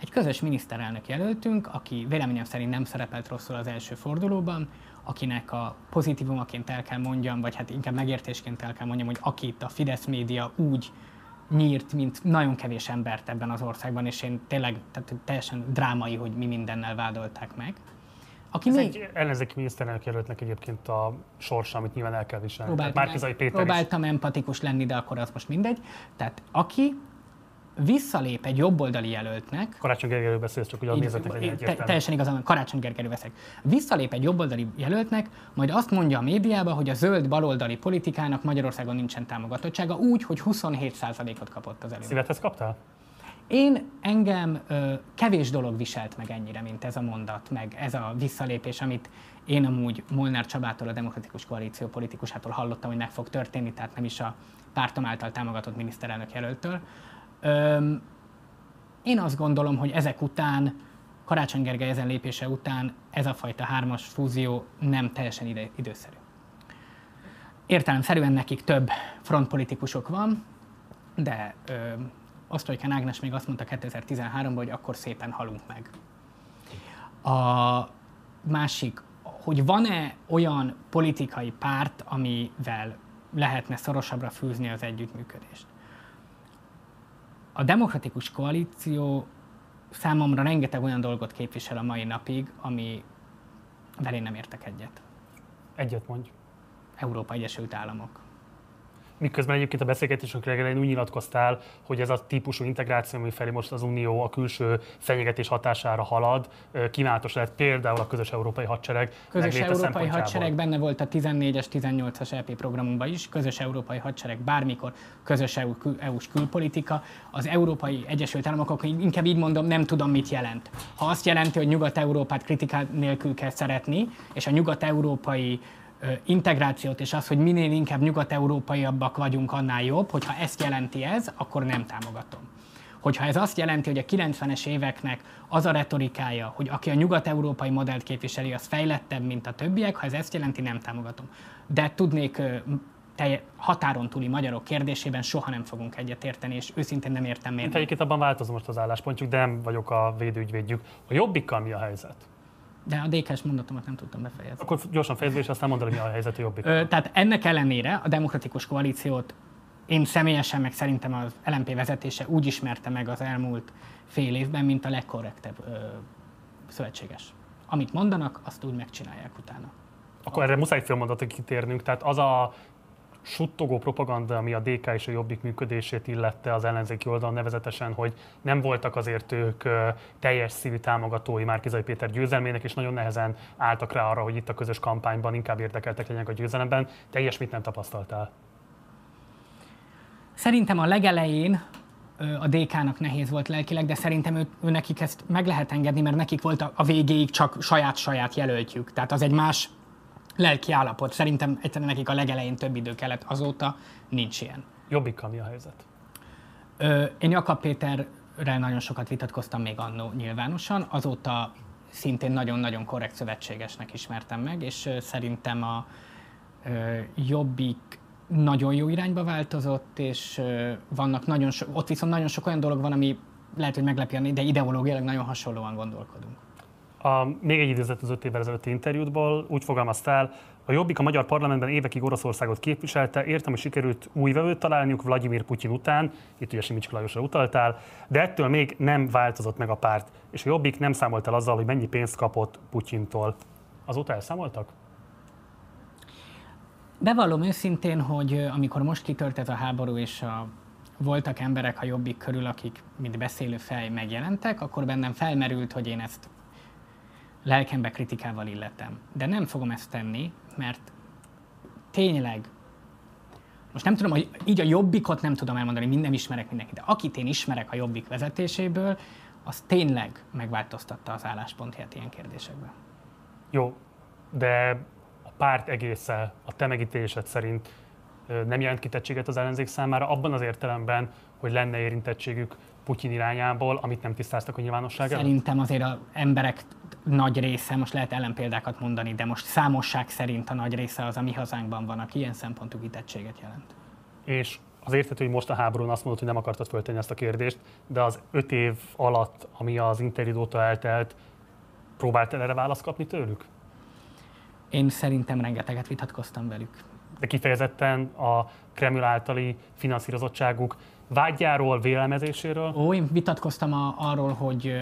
Egy közös miniszterelnök jelöltünk, aki véleményem szerint nem szerepelt rosszul az első fordulóban, akinek a pozitívumaként el kell mondjam, vagy hát inkább megértésként el kell mondjam, hogy akit a Fidesz média úgy nyírt, mint nagyon kevés embert ebben az országban, és én tényleg tehát teljesen drámai, hogy mi mindennel vádolták meg.
Aki Ez még... egy ellenzéki miniszterelnök jelöltnek egyébként a sorsa, amit nyilván el kell viselni.
Próbáltam, Péter próbáltam is. empatikus lenni, de akkor az most mindegy. Tehát aki visszalép egy jobboldali jelöltnek...
Karácsony Gergelyről beszélsz, csak ugye a nézetek legyen
te, Teljesen igazán, Karácsony Gergelyről beszélek. Visszalép egy jobboldali jelöltnek, majd azt mondja a médiában, hogy a zöld baloldali politikának Magyarországon nincsen támogatottsága, úgy, hogy 27%-ot kapott az előbb.
Szívedhez kaptál?
Én engem ö, kevés dolog viselt meg ennyire, mint ez a mondat, meg ez a visszalépés, amit én amúgy Molnár Csabától, a Demokratikus Koalíció politikusától hallottam, hogy meg fog történni, tehát nem is a pártom által támogatott miniszterelnök jelöltől. Ö, én azt gondolom, hogy ezek után, Karácsony Gergely ezen lépése után ez a fajta hármas fúzió nem teljesen ide, időszerű. Értelemszerűen nekik több frontpolitikusok van, de ö, Osztrojkán Ágnes még azt mondta 2013-ban, hogy akkor szépen halunk meg. A másik, hogy van-e olyan politikai párt, amivel lehetne szorosabbra fűzni az együttműködést. A demokratikus koalíció számomra rengeteg olyan dolgot képvisel a mai napig, ami én nem értek egyet.
Egyet mondj.
Európa Egyesült Államok
miközben egyébként a beszélgetésünk elején úgy nyilatkoztál, hogy ez a típusú integráció, ami felé most az Unió a külső fenyegetés hatására halad, kívánatos lehet például a közös európai hadsereg.
Közös európai hadsereg benne volt a 14-es, 18-as EP programunkban is, közös európai hadsereg bármikor, közös EU, EU-s külpolitika. Az Európai Egyesült Államok, inkább így mondom, nem tudom, mit jelent. Ha azt jelenti, hogy Nyugat-Európát kritikát nélkül kell szeretni, és a nyugat-európai integrációt, és az, hogy minél inkább nyugat-európaiabbak vagyunk, annál jobb, hogyha ezt jelenti ez, akkor nem támogatom. Hogyha ez azt jelenti, hogy a 90-es éveknek az a retorikája, hogy aki a nyugat-európai modellt képviseli, az fejlettebb, mint a többiek, ha ez ezt jelenti, nem támogatom. De tudnék telje, határon túli magyarok kérdésében soha nem fogunk egyetérteni, és őszintén nem értem miért.
Egyébként abban változom most az álláspontjuk, de nem vagyok a védőügyvédjük. A jobbikkal mi a helyzet?
De a DK-s mondatomat nem tudtam befejezni.
Akkor gyorsan fejezve, és aztán mondod, hogy mi a helyzet a jobbik.
Ö, tehát ennek ellenére a demokratikus koalíciót én személyesen, meg szerintem az LMP vezetése úgy ismerte meg az elmúlt fél évben, mint a legkorrektebb ö, szövetséges. Amit mondanak, azt úgy megcsinálják utána.
Akkor erre muszáj félmondatot kitérnünk. Tehát az a suttogó propaganda, ami a DK és a Jobbik működését illette az ellenzéki oldalon nevezetesen, hogy nem voltak azért ők teljes szívű támogatói Márkizai Péter győzelmének, és nagyon nehezen álltak rá arra, hogy itt a közös kampányban inkább érdekeltek legyenek a győzelemben. Te ilyesmit nem tapasztaltál?
Szerintem a legelején a DK-nak nehéz volt lelkileg, de szerintem ő, ő nekik ezt meg lehet engedni, mert nekik volt a, a végéig csak saját-saját jelöltjük. Tehát az egy más lelki állapot. Szerintem egyszerűen nekik a legelején több idő kellett, azóta nincs ilyen.
Jobbikkal mi a helyzet?
Ö, én Jakab Péterrel nagyon sokat vitatkoztam még annó nyilvánosan, azóta szintén nagyon-nagyon korrekt szövetségesnek ismertem meg, és szerintem a Jobbik nagyon jó irányba változott, és vannak nagyon so, ott viszont nagyon sok olyan dolog van, ami lehet, hogy meglepjen, de ideológiailag nagyon hasonlóan gondolkodunk.
A, még egy idézet az öt évvel ezelőtti interjútból úgy fogalmaztál, a Jobbik a magyar parlamentben évekig Oroszországot képviselte, értem, hogy sikerült új vevőt találniuk Vladimir Putyin után, itt ugye Simicska Lajosra utaltál, de ettől még nem változott meg a párt, és a Jobbik nem számolt el azzal, hogy mennyi pénzt kapott Putyintól. Azóta elszámoltak?
Bevallom őszintén, hogy amikor most kitört ez a háború, és a, voltak emberek a Jobbik körül, akik mint beszélő fej megjelentek, akkor bennem felmerült, hogy én ezt lelkembe kritikával illetem. De nem fogom ezt tenni, mert tényleg, most nem tudom, hogy így a jobbikot nem tudom elmondani, minden ismerek mindenkit, de akit én ismerek a jobbik vezetéséből, az tényleg megváltoztatta az álláspontját ilyen kérdésekben.
Jó, de a párt egészen a te megítélésed szerint nem jelent kitettséget az ellenzék számára, abban az értelemben, hogy lenne érintettségük Putyin irányából, amit nem tisztáztak a nyilvánosság
Szerintem azért az emberek nagy része, most lehet ellenpéldákat mondani, de most számosság szerint a nagy része az a mi hazánkban van, aki ilyen szempontú kitettséget jelent.
És az érthető, hogy most a háborún azt mondod, hogy nem akartad föltenni ezt a kérdést, de az öt év alatt, ami az interjú óta eltelt, próbáltál erre választ kapni tőlük?
Én szerintem rengeteget vitatkoztam velük.
De kifejezetten a Kreml általi finanszírozottságuk vágyáról, vélelmezéséről?
Ó, én vitatkoztam a, arról, hogy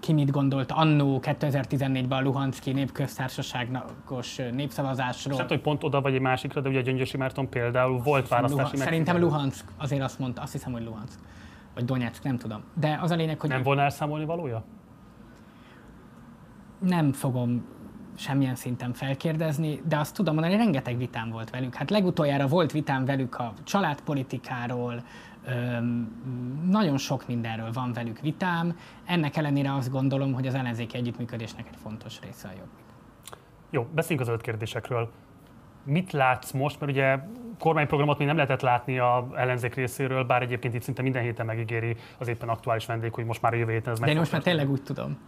ki mit gondolt annó 2014-ben a Luhanszki népköztársaságos népszavazásról.
Hát, hogy pont oda vagy egy másikra, de ugye a Gyöngyösi Márton például volt választási Luhan-
Szerintem Luhansk, azért azt mondta, azt hiszem, hogy Luhansk. Vagy Donetsk, nem tudom. De az a lényeg, hogy...
Nem volna elszámolni valója?
Nem fogom semmilyen szinten felkérdezni, de azt tudom mondani, rengeteg vitám volt velük. Hát legutoljára volt vitám velük a családpolitikáról, nagyon sok mindenről van velük vitám, ennek ellenére azt gondolom, hogy az ellenzéki együttműködésnek egy fontos része a jobbik.
Jó, beszéljünk az öt kérdésekről. Mit látsz most, mert ugye kormányprogramot még nem lehetett látni a ellenzék részéről, bár egyébként itt szinte minden héten megígéri az éppen aktuális vendég, hogy most már a jövő héten ez
meg. De most már tényleg úgy tudom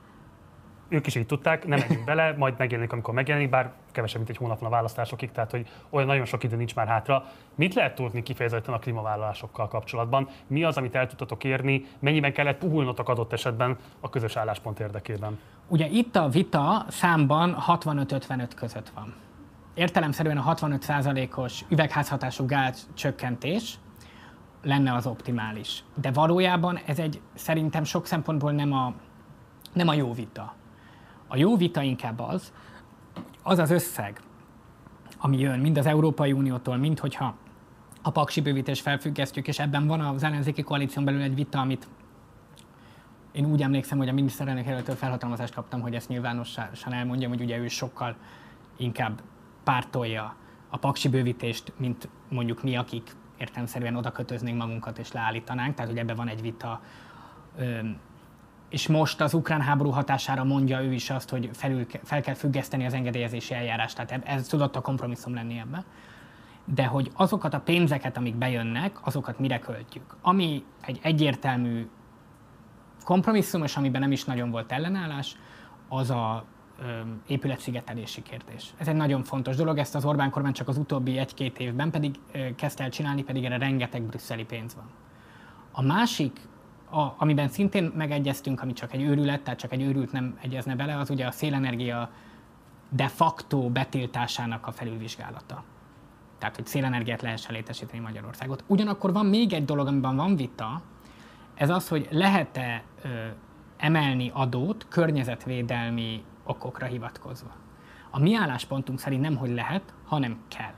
ők is így tudták, nem megyünk bele, majd megjelenik, amikor megjelenik, bár kevesebb, mint egy hónap van a választásokig, tehát hogy olyan nagyon sok idő nincs már hátra. Mit lehet tudni kifejezetten a klímavállalásokkal kapcsolatban? Mi az, amit el tudtatok érni? Mennyiben kellett puhulnotok adott esetben a közös álláspont érdekében?
Ugye itt a vita számban 65-55 között van. Értelemszerűen a 65%-os üvegházhatású gáz csökkentés lenne az optimális. De valójában ez egy szerintem sok szempontból nem a, nem a jó vita. A jó vita inkább az, az az összeg, ami jön mind az Európai Uniótól, mind hogyha a paksi bővítés felfüggesztjük, és ebben van az ellenzéki koalíción belül egy vita, amit én úgy emlékszem, hogy a miniszterelnök jelöltől felhatalmazást kaptam, hogy ezt nyilvánosan elmondjam, hogy ugye ő sokkal inkább pártolja a paksi bővítést, mint mondjuk mi, akik értelemszerűen oda kötöznénk magunkat és leállítanánk, tehát hogy ebben van egy vita és most az ukrán háború hatására mondja ő is azt, hogy felül, fel kell függeszteni az engedélyezési eljárást, tehát ez tudott a kompromisszum lenni ebben. De hogy azokat a pénzeket, amik bejönnek, azokat mire költjük. Ami egy egyértelmű kompromisszum, és amiben nem is nagyon volt ellenállás, az a épületszigetelési kérdés. Ez egy nagyon fontos dolog, ezt az Orbán kormány csak az utóbbi egy-két évben pedig kezdte el csinálni, pedig erre rengeteg brüsszeli pénz van. A másik a, amiben szintén megegyeztünk, ami csak egy őrület, tehát csak egy őrült nem egyezne bele, az ugye a szélenergia de facto betiltásának a felülvizsgálata. Tehát, hogy szélenergiát lehessen létesíteni Magyarországot. Ugyanakkor van még egy dolog, amiben van vita, ez az, hogy lehet-e ö, emelni adót környezetvédelmi okokra hivatkozva. A mi álláspontunk szerint nem, hogy lehet, hanem kell.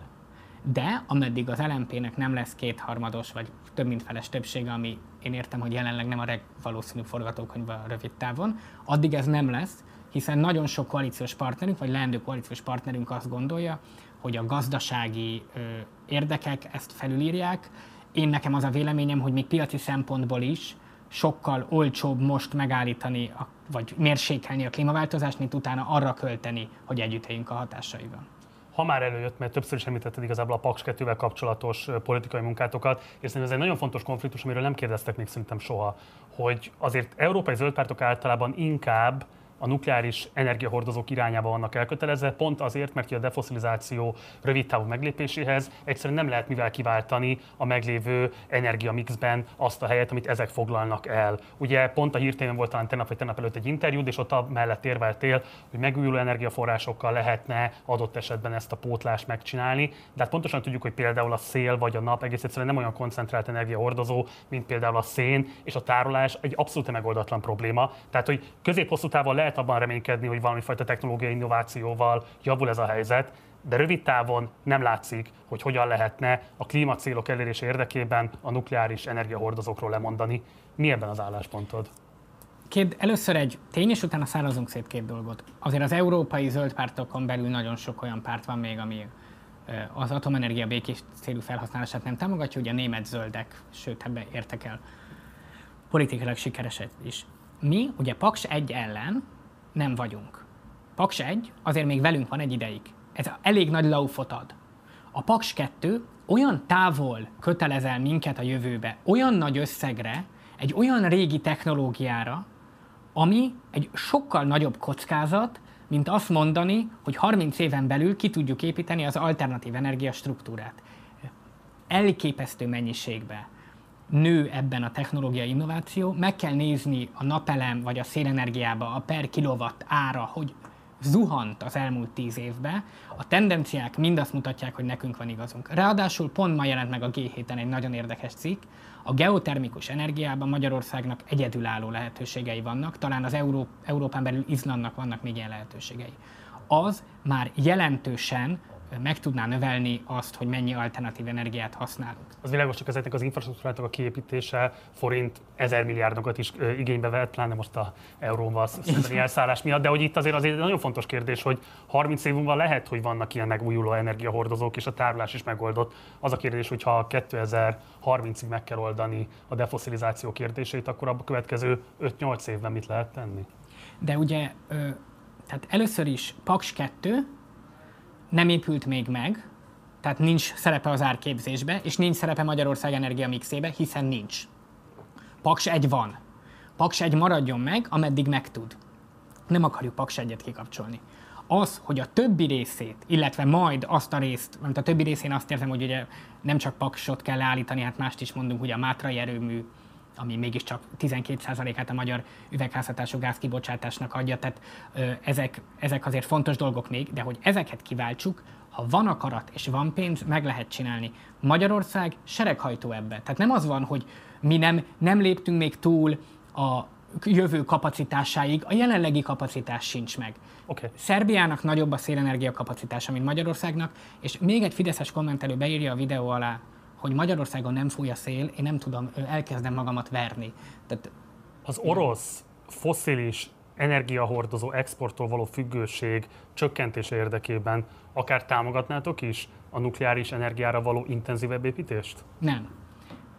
De ameddig az LMP-nek nem lesz kétharmados vagy több mint feles többsége, ami én értem, hogy jelenleg nem a legvalószínűbb forgatókönyv rövid távon, addig ez nem lesz, hiszen nagyon sok koalíciós partnerünk, vagy leendő koalíciós partnerünk azt gondolja, hogy a gazdasági ö, érdekek ezt felülírják. Én nekem az a véleményem, hogy még piaci szempontból is sokkal olcsóbb most megállítani, a, vagy mérsékelni a klímaváltozást, mint utána arra költeni, hogy együtt a hatásaival
ha már előjött, mert többször is említetted igazából a Paks 2 kapcsolatos politikai munkátokat, és szerintem ez egy nagyon fontos konfliktus, amiről nem kérdeztek még szerintem soha, hogy azért európai zöldpártok általában inkább a nukleáris energiahordozók irányába vannak elkötelezve, pont azért, mert a defoszilizáció rövid távú meglépéséhez egyszerűen nem lehet mivel kiváltani a meglévő energiamixben azt a helyet, amit ezek foglalnak el. Ugye pont a hírtémén volt talán tegnap vagy tegnap előtt egy interjú, és ott mellett érveltél, hogy megújuló energiaforrásokkal lehetne adott esetben ezt a pótlást megcsinálni, de hát pontosan tudjuk, hogy például a szél vagy a nap egész egyszerűen nem olyan koncentrált energiahordozó, mint például a szén, és a tárolás egy abszolút megoldatlan probléma. Tehát, hogy közép-hosszú távon lehet abban reménykedni, hogy valami fajta technológiai innovációval javul ez a helyzet, de rövid távon nem látszik, hogy hogyan lehetne a klímacélok elérése érdekében a nukleáris energiahordozókról lemondani. Mi ebben az álláspontod?
Két, először egy tény, és utána szárazunk szét két dolgot. Azért az európai zöld pártokon belül nagyon sok olyan párt van még, ami az atomenergia békés célú felhasználását nem támogatja, ugye a német zöldek, sőt ebbe értek el politikailag sikereset is. Mi ugye Paks 1 ellen nem vagyunk. Paks 1 azért még velünk van egy ideig. Ez elég nagy laufot ad. A Paks 2 olyan távol kötelezel minket a jövőbe, olyan nagy összegre, egy olyan régi technológiára, ami egy sokkal nagyobb kockázat, mint azt mondani, hogy 30 éven belül ki tudjuk építeni az alternatív energia struktúrát. Elképesztő mennyiségbe nő ebben a technológiai innováció, meg kell nézni a napelem vagy a szélenergiába a per kilowatt ára, hogy zuhant az elmúlt tíz évben, a tendenciák mind azt mutatják, hogy nekünk van igazunk. Ráadásul pont ma jelent meg a G7-en egy nagyon érdekes cikk, a geotermikus energiában Magyarországnak egyedülálló lehetőségei vannak, talán az Euró- Európán belül Izlandnak vannak még ilyen lehetőségei. Az már jelentősen meg tudná növelni azt, hogy mennyi alternatív energiát használunk.
Az világos, csak ezeknek az infrastruktúrátok a kiépítése forint ezer milliárdokat is igénybe vett, pláne most a euróval szembeni elszállás miatt, de hogy itt azért azért egy nagyon fontos kérdés, hogy 30 év múlva lehet, hogy vannak ilyen megújuló energiahordozók, és a tárolás is megoldott. Az a kérdés, hogy ha 2030-ig meg kell oldani a defoszilizáció kérdését, akkor a következő 5-8 évben mit lehet tenni?
De ugye, tehát először is Paks 2, nem épült még meg, tehát nincs szerepe az árképzésbe, és nincs szerepe Magyarország energia mixébe, hiszen nincs. Paks egy van. Paks egy maradjon meg, ameddig meg tud. Nem akarjuk Paks egyet kikapcsolni. Az, hogy a többi részét, illetve majd azt a részt, mert a többi részén azt érzem, hogy ugye nem csak Paksot kell leállítani, hát mást is mondunk, ugye a Mátrai erőmű, ami mégiscsak 12%-át a magyar üvegházhatású gázkibocsátásnak adja, tehát ö, ezek, ezek azért fontos dolgok még, de hogy ezeket kiváltsuk, ha van akarat és van pénz, meg lehet csinálni. Magyarország sereghajtó ebbe. Tehát nem az van, hogy mi nem, nem léptünk még túl a jövő kapacitásáig, a jelenlegi kapacitás sincs meg.
Okay.
Szerbiának nagyobb a szélenergia kapacitása, mint Magyarországnak, és még egy fideszes kommentelő beírja a videó alá, hogy Magyarországon nem fúj a szél, én nem tudom, elkezdem magamat verni.
Tehát, az orosz foszilis energiahordozó exporttól való függőség csökkentése érdekében akár támogatnátok is a nukleáris energiára való intenzívebb építést?
Nem.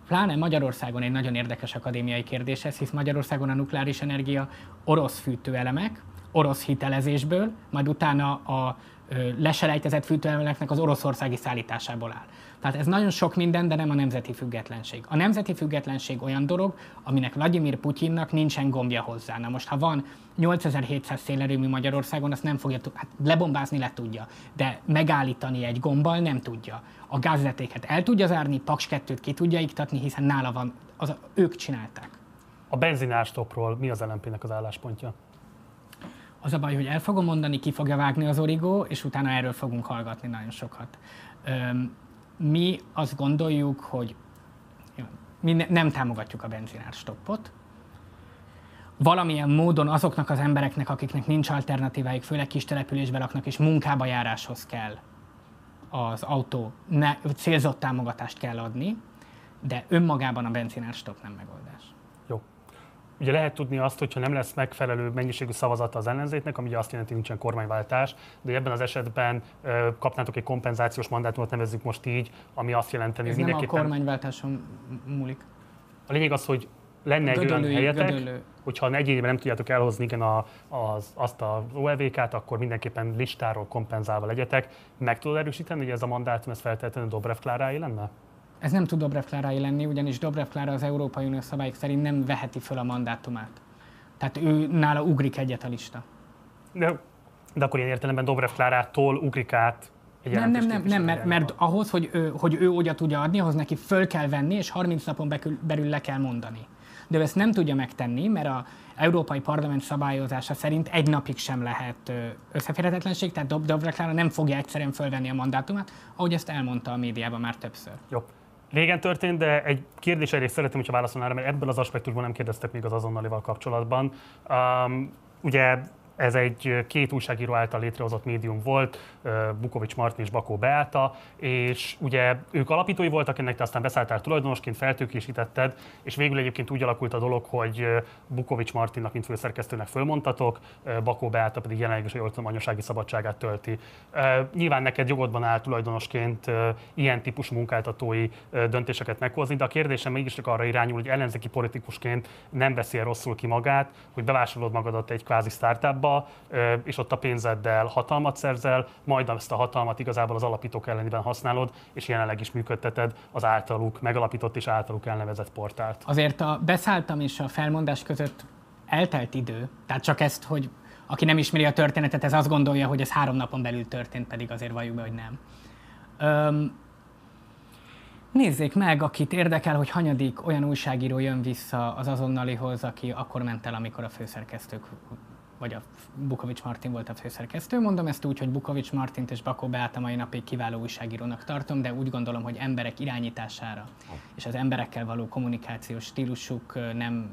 Pláne Magyarországon egy nagyon érdekes akadémiai kérdés ez, hisz Magyarországon a nukleáris energia orosz fűtőelemek, orosz hitelezésből, majd utána a leselejtezett fűtőelemeknek az oroszországi szállításából áll. Tehát ez nagyon sok minden, de nem a nemzeti függetlenség. A nemzeti függetlenség olyan dolog, aminek Vladimir Putyinnak nincsen gombja hozzá. Na most, ha van 8700 szélerőmű Magyarországon, azt nem fogja, hát lebombázni le tudja, de megállítani egy gombbal nem tudja. A gázvezetéket el tudja zárni, Paks 2-t ki tudja iktatni, hiszen nála van, az, ők csinálták.
A benzinárstopról mi az LMP-nek az álláspontja?
Az a baj, hogy el fogom mondani, ki fogja vágni az origó, és utána erről fogunk hallgatni nagyon sokat. Mi azt gondoljuk, hogy mi ne, nem támogatjuk a benzinár stoppot. Valamilyen módon azoknak az embereknek, akiknek nincs alternatívájuk, főleg kis településben laknak, és munkába járáshoz kell az autó, ne, célzott támogatást kell adni, de önmagában a benzinár stop nem megoldás.
Ugye lehet tudni azt, hogyha nem lesz megfelelő mennyiségű szavazata az ellenzéknek, ami ugye azt jelenti, hogy nincsen kormányváltás, de ebben az esetben kapnátok egy kompenzációs mandátumot, nevezzük most így, ami azt jelenti,
hogy mindenképpen... nem a kormányváltáson múlik.
A lényeg az, hogy lenne egy olyan helyetek, gödölő. hogyha egyébként nem tudjátok elhozni igen, a, az, azt az OLV-kt, akkor mindenképpen listáról kompenzálva legyetek. Meg tudod erősíteni, hogy ez a mandátum ez feltétlenül Dobrev Klárái lenne?
Ez nem tud Dobrev Klárái lenni, ugyanis Dobrev Klára az Európai Unió szabályok szerint nem veheti föl a mandátumát. Tehát ő nála ugrik egyet a lista.
De, de akkor ilyen értelemben Dobrev Klárától ugrik át egy
Nem, nem, nem, nem mert, mert ahhoz, hogy ő, hogy ő oda tudja adni, ahhoz neki föl kell venni, és 30 napon belül le kell mondani. De ő ezt nem tudja megtenni, mert a Európai Parlament szabályozása szerint egy napig sem lehet összeférhetetlenség, tehát Dob Dobrev Klára nem fogja egyszerűen fölvenni a mandátumát, ahogy ezt elmondta a médiában már többször.
Jó. Régen történt, de egy kérdés elég szeretném, hogyha válaszolnál mert ebből az aspektusból nem kérdeztek még az azonnalival kapcsolatban. Um, ugye ez egy két újságíró által létrehozott médium volt, Bukovics Martin és Bakó Beáta, és ugye ők alapítói voltak ennek, te aztán beszálltál tulajdonosként, feltőkésítetted, és végül egyébként úgy alakult a dolog, hogy Bukovics Martinnak, mint főszerkesztőnek fölmondtatok, ö, Bakó Beáta pedig jelenleg is, tudom, anyasági szabadságát tölti. Nyilván neked jogodban áll tulajdonosként ilyen típusú munkáltatói döntéseket meghozni, de a kérdésem mégis csak arra irányul, hogy ellenzéki politikusként nem veszi -e rosszul ki magát, hogy bevásárolod magadat egy kvázi startupba, és ott a pénzeddel hatalmat szerzel, majd ezt a hatalmat igazából az alapítók ellenében használod, és jelenleg is működteted az általuk megalapított és általuk elnevezett portált.
Azért a beszálltam és a felmondás között eltelt idő, tehát csak ezt, hogy aki nem ismeri a történetet, ez azt gondolja, hogy ez három napon belül történt, pedig azért valljuk be, hogy nem. Öm, nézzék meg, akit érdekel, hogy hanyadik olyan újságíró jön vissza az azonnalihoz, aki akkor ment el, amikor a főszerkesztők, vagy a Bukovics Martin volt a főszerkesztő. Mondom ezt úgy, hogy Bukovics Martint és Bakó Beáta mai napig kiváló újságírónak tartom, de úgy gondolom, hogy emberek irányítására és az emberekkel való kommunikációs stílusuk nem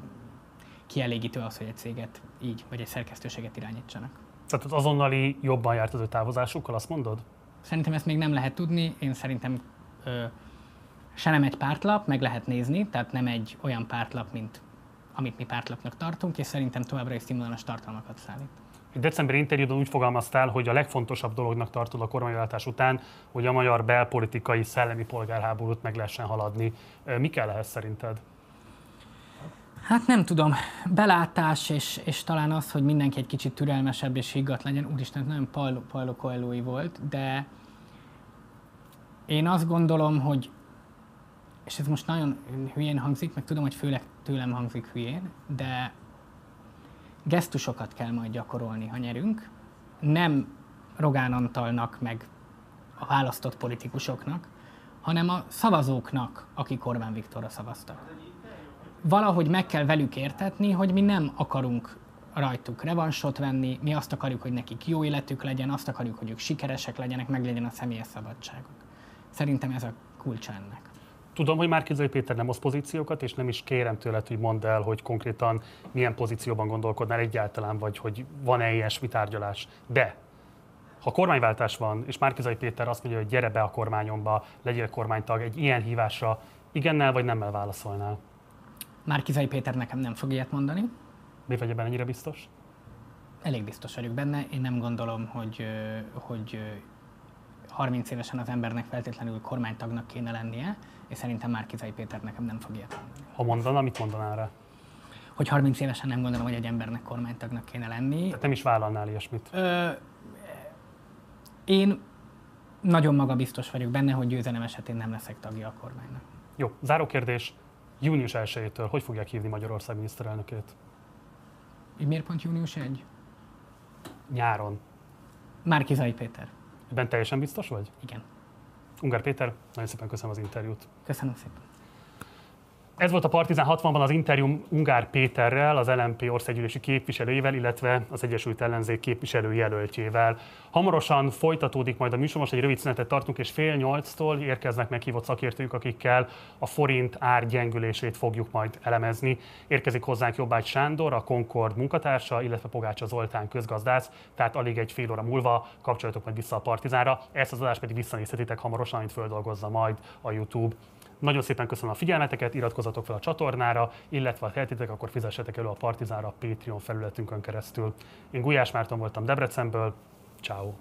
kielégítő az, hogy egy céget így, vagy egy szerkesztőséget irányítsanak.
Tehát az azonnali jobban járt az ő távozásukkal, azt mondod?
Szerintem ezt még nem lehet tudni, én szerintem ö, se nem egy pártlap, meg lehet nézni, tehát nem egy olyan pártlap, mint amit mi pártlapnak tartunk, és szerintem továbbra is színvonalas tartalmakat szállít.
Egy decemberi interjúban úgy fogalmaztál, hogy a legfontosabb dolognak tartod a kormányváltás után, hogy a magyar belpolitikai szellemi polgárháborút meg lehessen haladni. Mi kell ehhez szerinted?
Hát nem tudom, belátás, és, és talán az, hogy mindenki egy kicsit türelmesebb és higgadt legyen. Úristen, nagyon Paulo, Paulo coelho volt, de én azt gondolom, hogy és ez most nagyon hülyén hangzik, meg tudom, hogy főleg tőlem hangzik hülyén, de gesztusokat kell majd gyakorolni, ha nyerünk. Nem Rogán Antalnak, meg a választott politikusoknak, hanem a szavazóknak, akik Orbán Viktorra szavaztak. Valahogy meg kell velük értetni, hogy mi nem akarunk rajtuk revansot venni, mi azt akarjuk, hogy nekik jó életük legyen, azt akarjuk, hogy ők sikeresek legyenek, meg legyen a személyes szabadságuk. Szerintem ez a kulcsa ennek.
Tudom, hogy Márkizai Péter nem osz pozíciókat, és nem is kérem tőled, hogy mondd el, hogy konkrétan milyen pozícióban gondolkodnál egyáltalán, vagy hogy van-e ilyesmi tárgyalás. De ha kormányváltás van, és Márkizai Péter azt mondja, hogy gyere be a kormányomba, legyél kormánytag, egy ilyen hívásra igennel vagy nemmel válaszolnál?
Márkizai Péter nekem nem fog ilyet mondani,
Mi vagy ebben ennyire biztos?
elég biztos vagyok benne. Én nem gondolom, hogy, hogy 30 évesen az embernek feltétlenül kormánytagnak kéne lennie, és szerintem Márkizai Péter nekem nem fog ilyet mondani.
Ha mondana, mit mondanál rá?
Hogy 30 évesen nem gondolom, hogy egy embernek kormánytagnak kéne lenni.
Tehát nem is vállalnál ilyesmit.
Ö, én nagyon magabiztos vagyok benne, hogy győzelem esetén nem leszek tagja a kormánynak.
Jó, záró kérdés. Június 1-től hogy fogják hívni Magyarország miniszterelnökét?
Miért pont június 1?
Nyáron.
Márkizai Péter.
Ebben teljesen biztos vagy?
Igen.
Ungár Péter, nagyon szépen köszönöm az interjút.
Köszönöm szépen.
Ez volt a Partizán 60-ban az interjú Ungár Péterrel, az LMP országgyűlési képviselőjével, illetve az Egyesült Ellenzék képviselőjelöltjével. Hamarosan folytatódik majd a műsor, most egy rövid szünetet tartunk, és fél nyolctól érkeznek meghívott szakértők, akikkel a forint ár gyengülését fogjuk majd elemezni. Érkezik hozzánk Jobbágy Sándor, a Concord munkatársa, illetve Pogácsa Zoltán közgazdász, tehát alig egy fél óra múlva kapcsolatok majd vissza a Partizánra. Ezt az adást pedig visszanézhetitek hamarosan, amit földolgozza majd a YouTube. Nagyon szépen köszönöm a figyelmeteket, iratkozzatok fel a csatornára, illetve ha tehetitek, akkor fizessetek elő a Partizánra a Patreon felületünkön keresztül. Én Gulyás Márton voltam Debrecenből, ciao.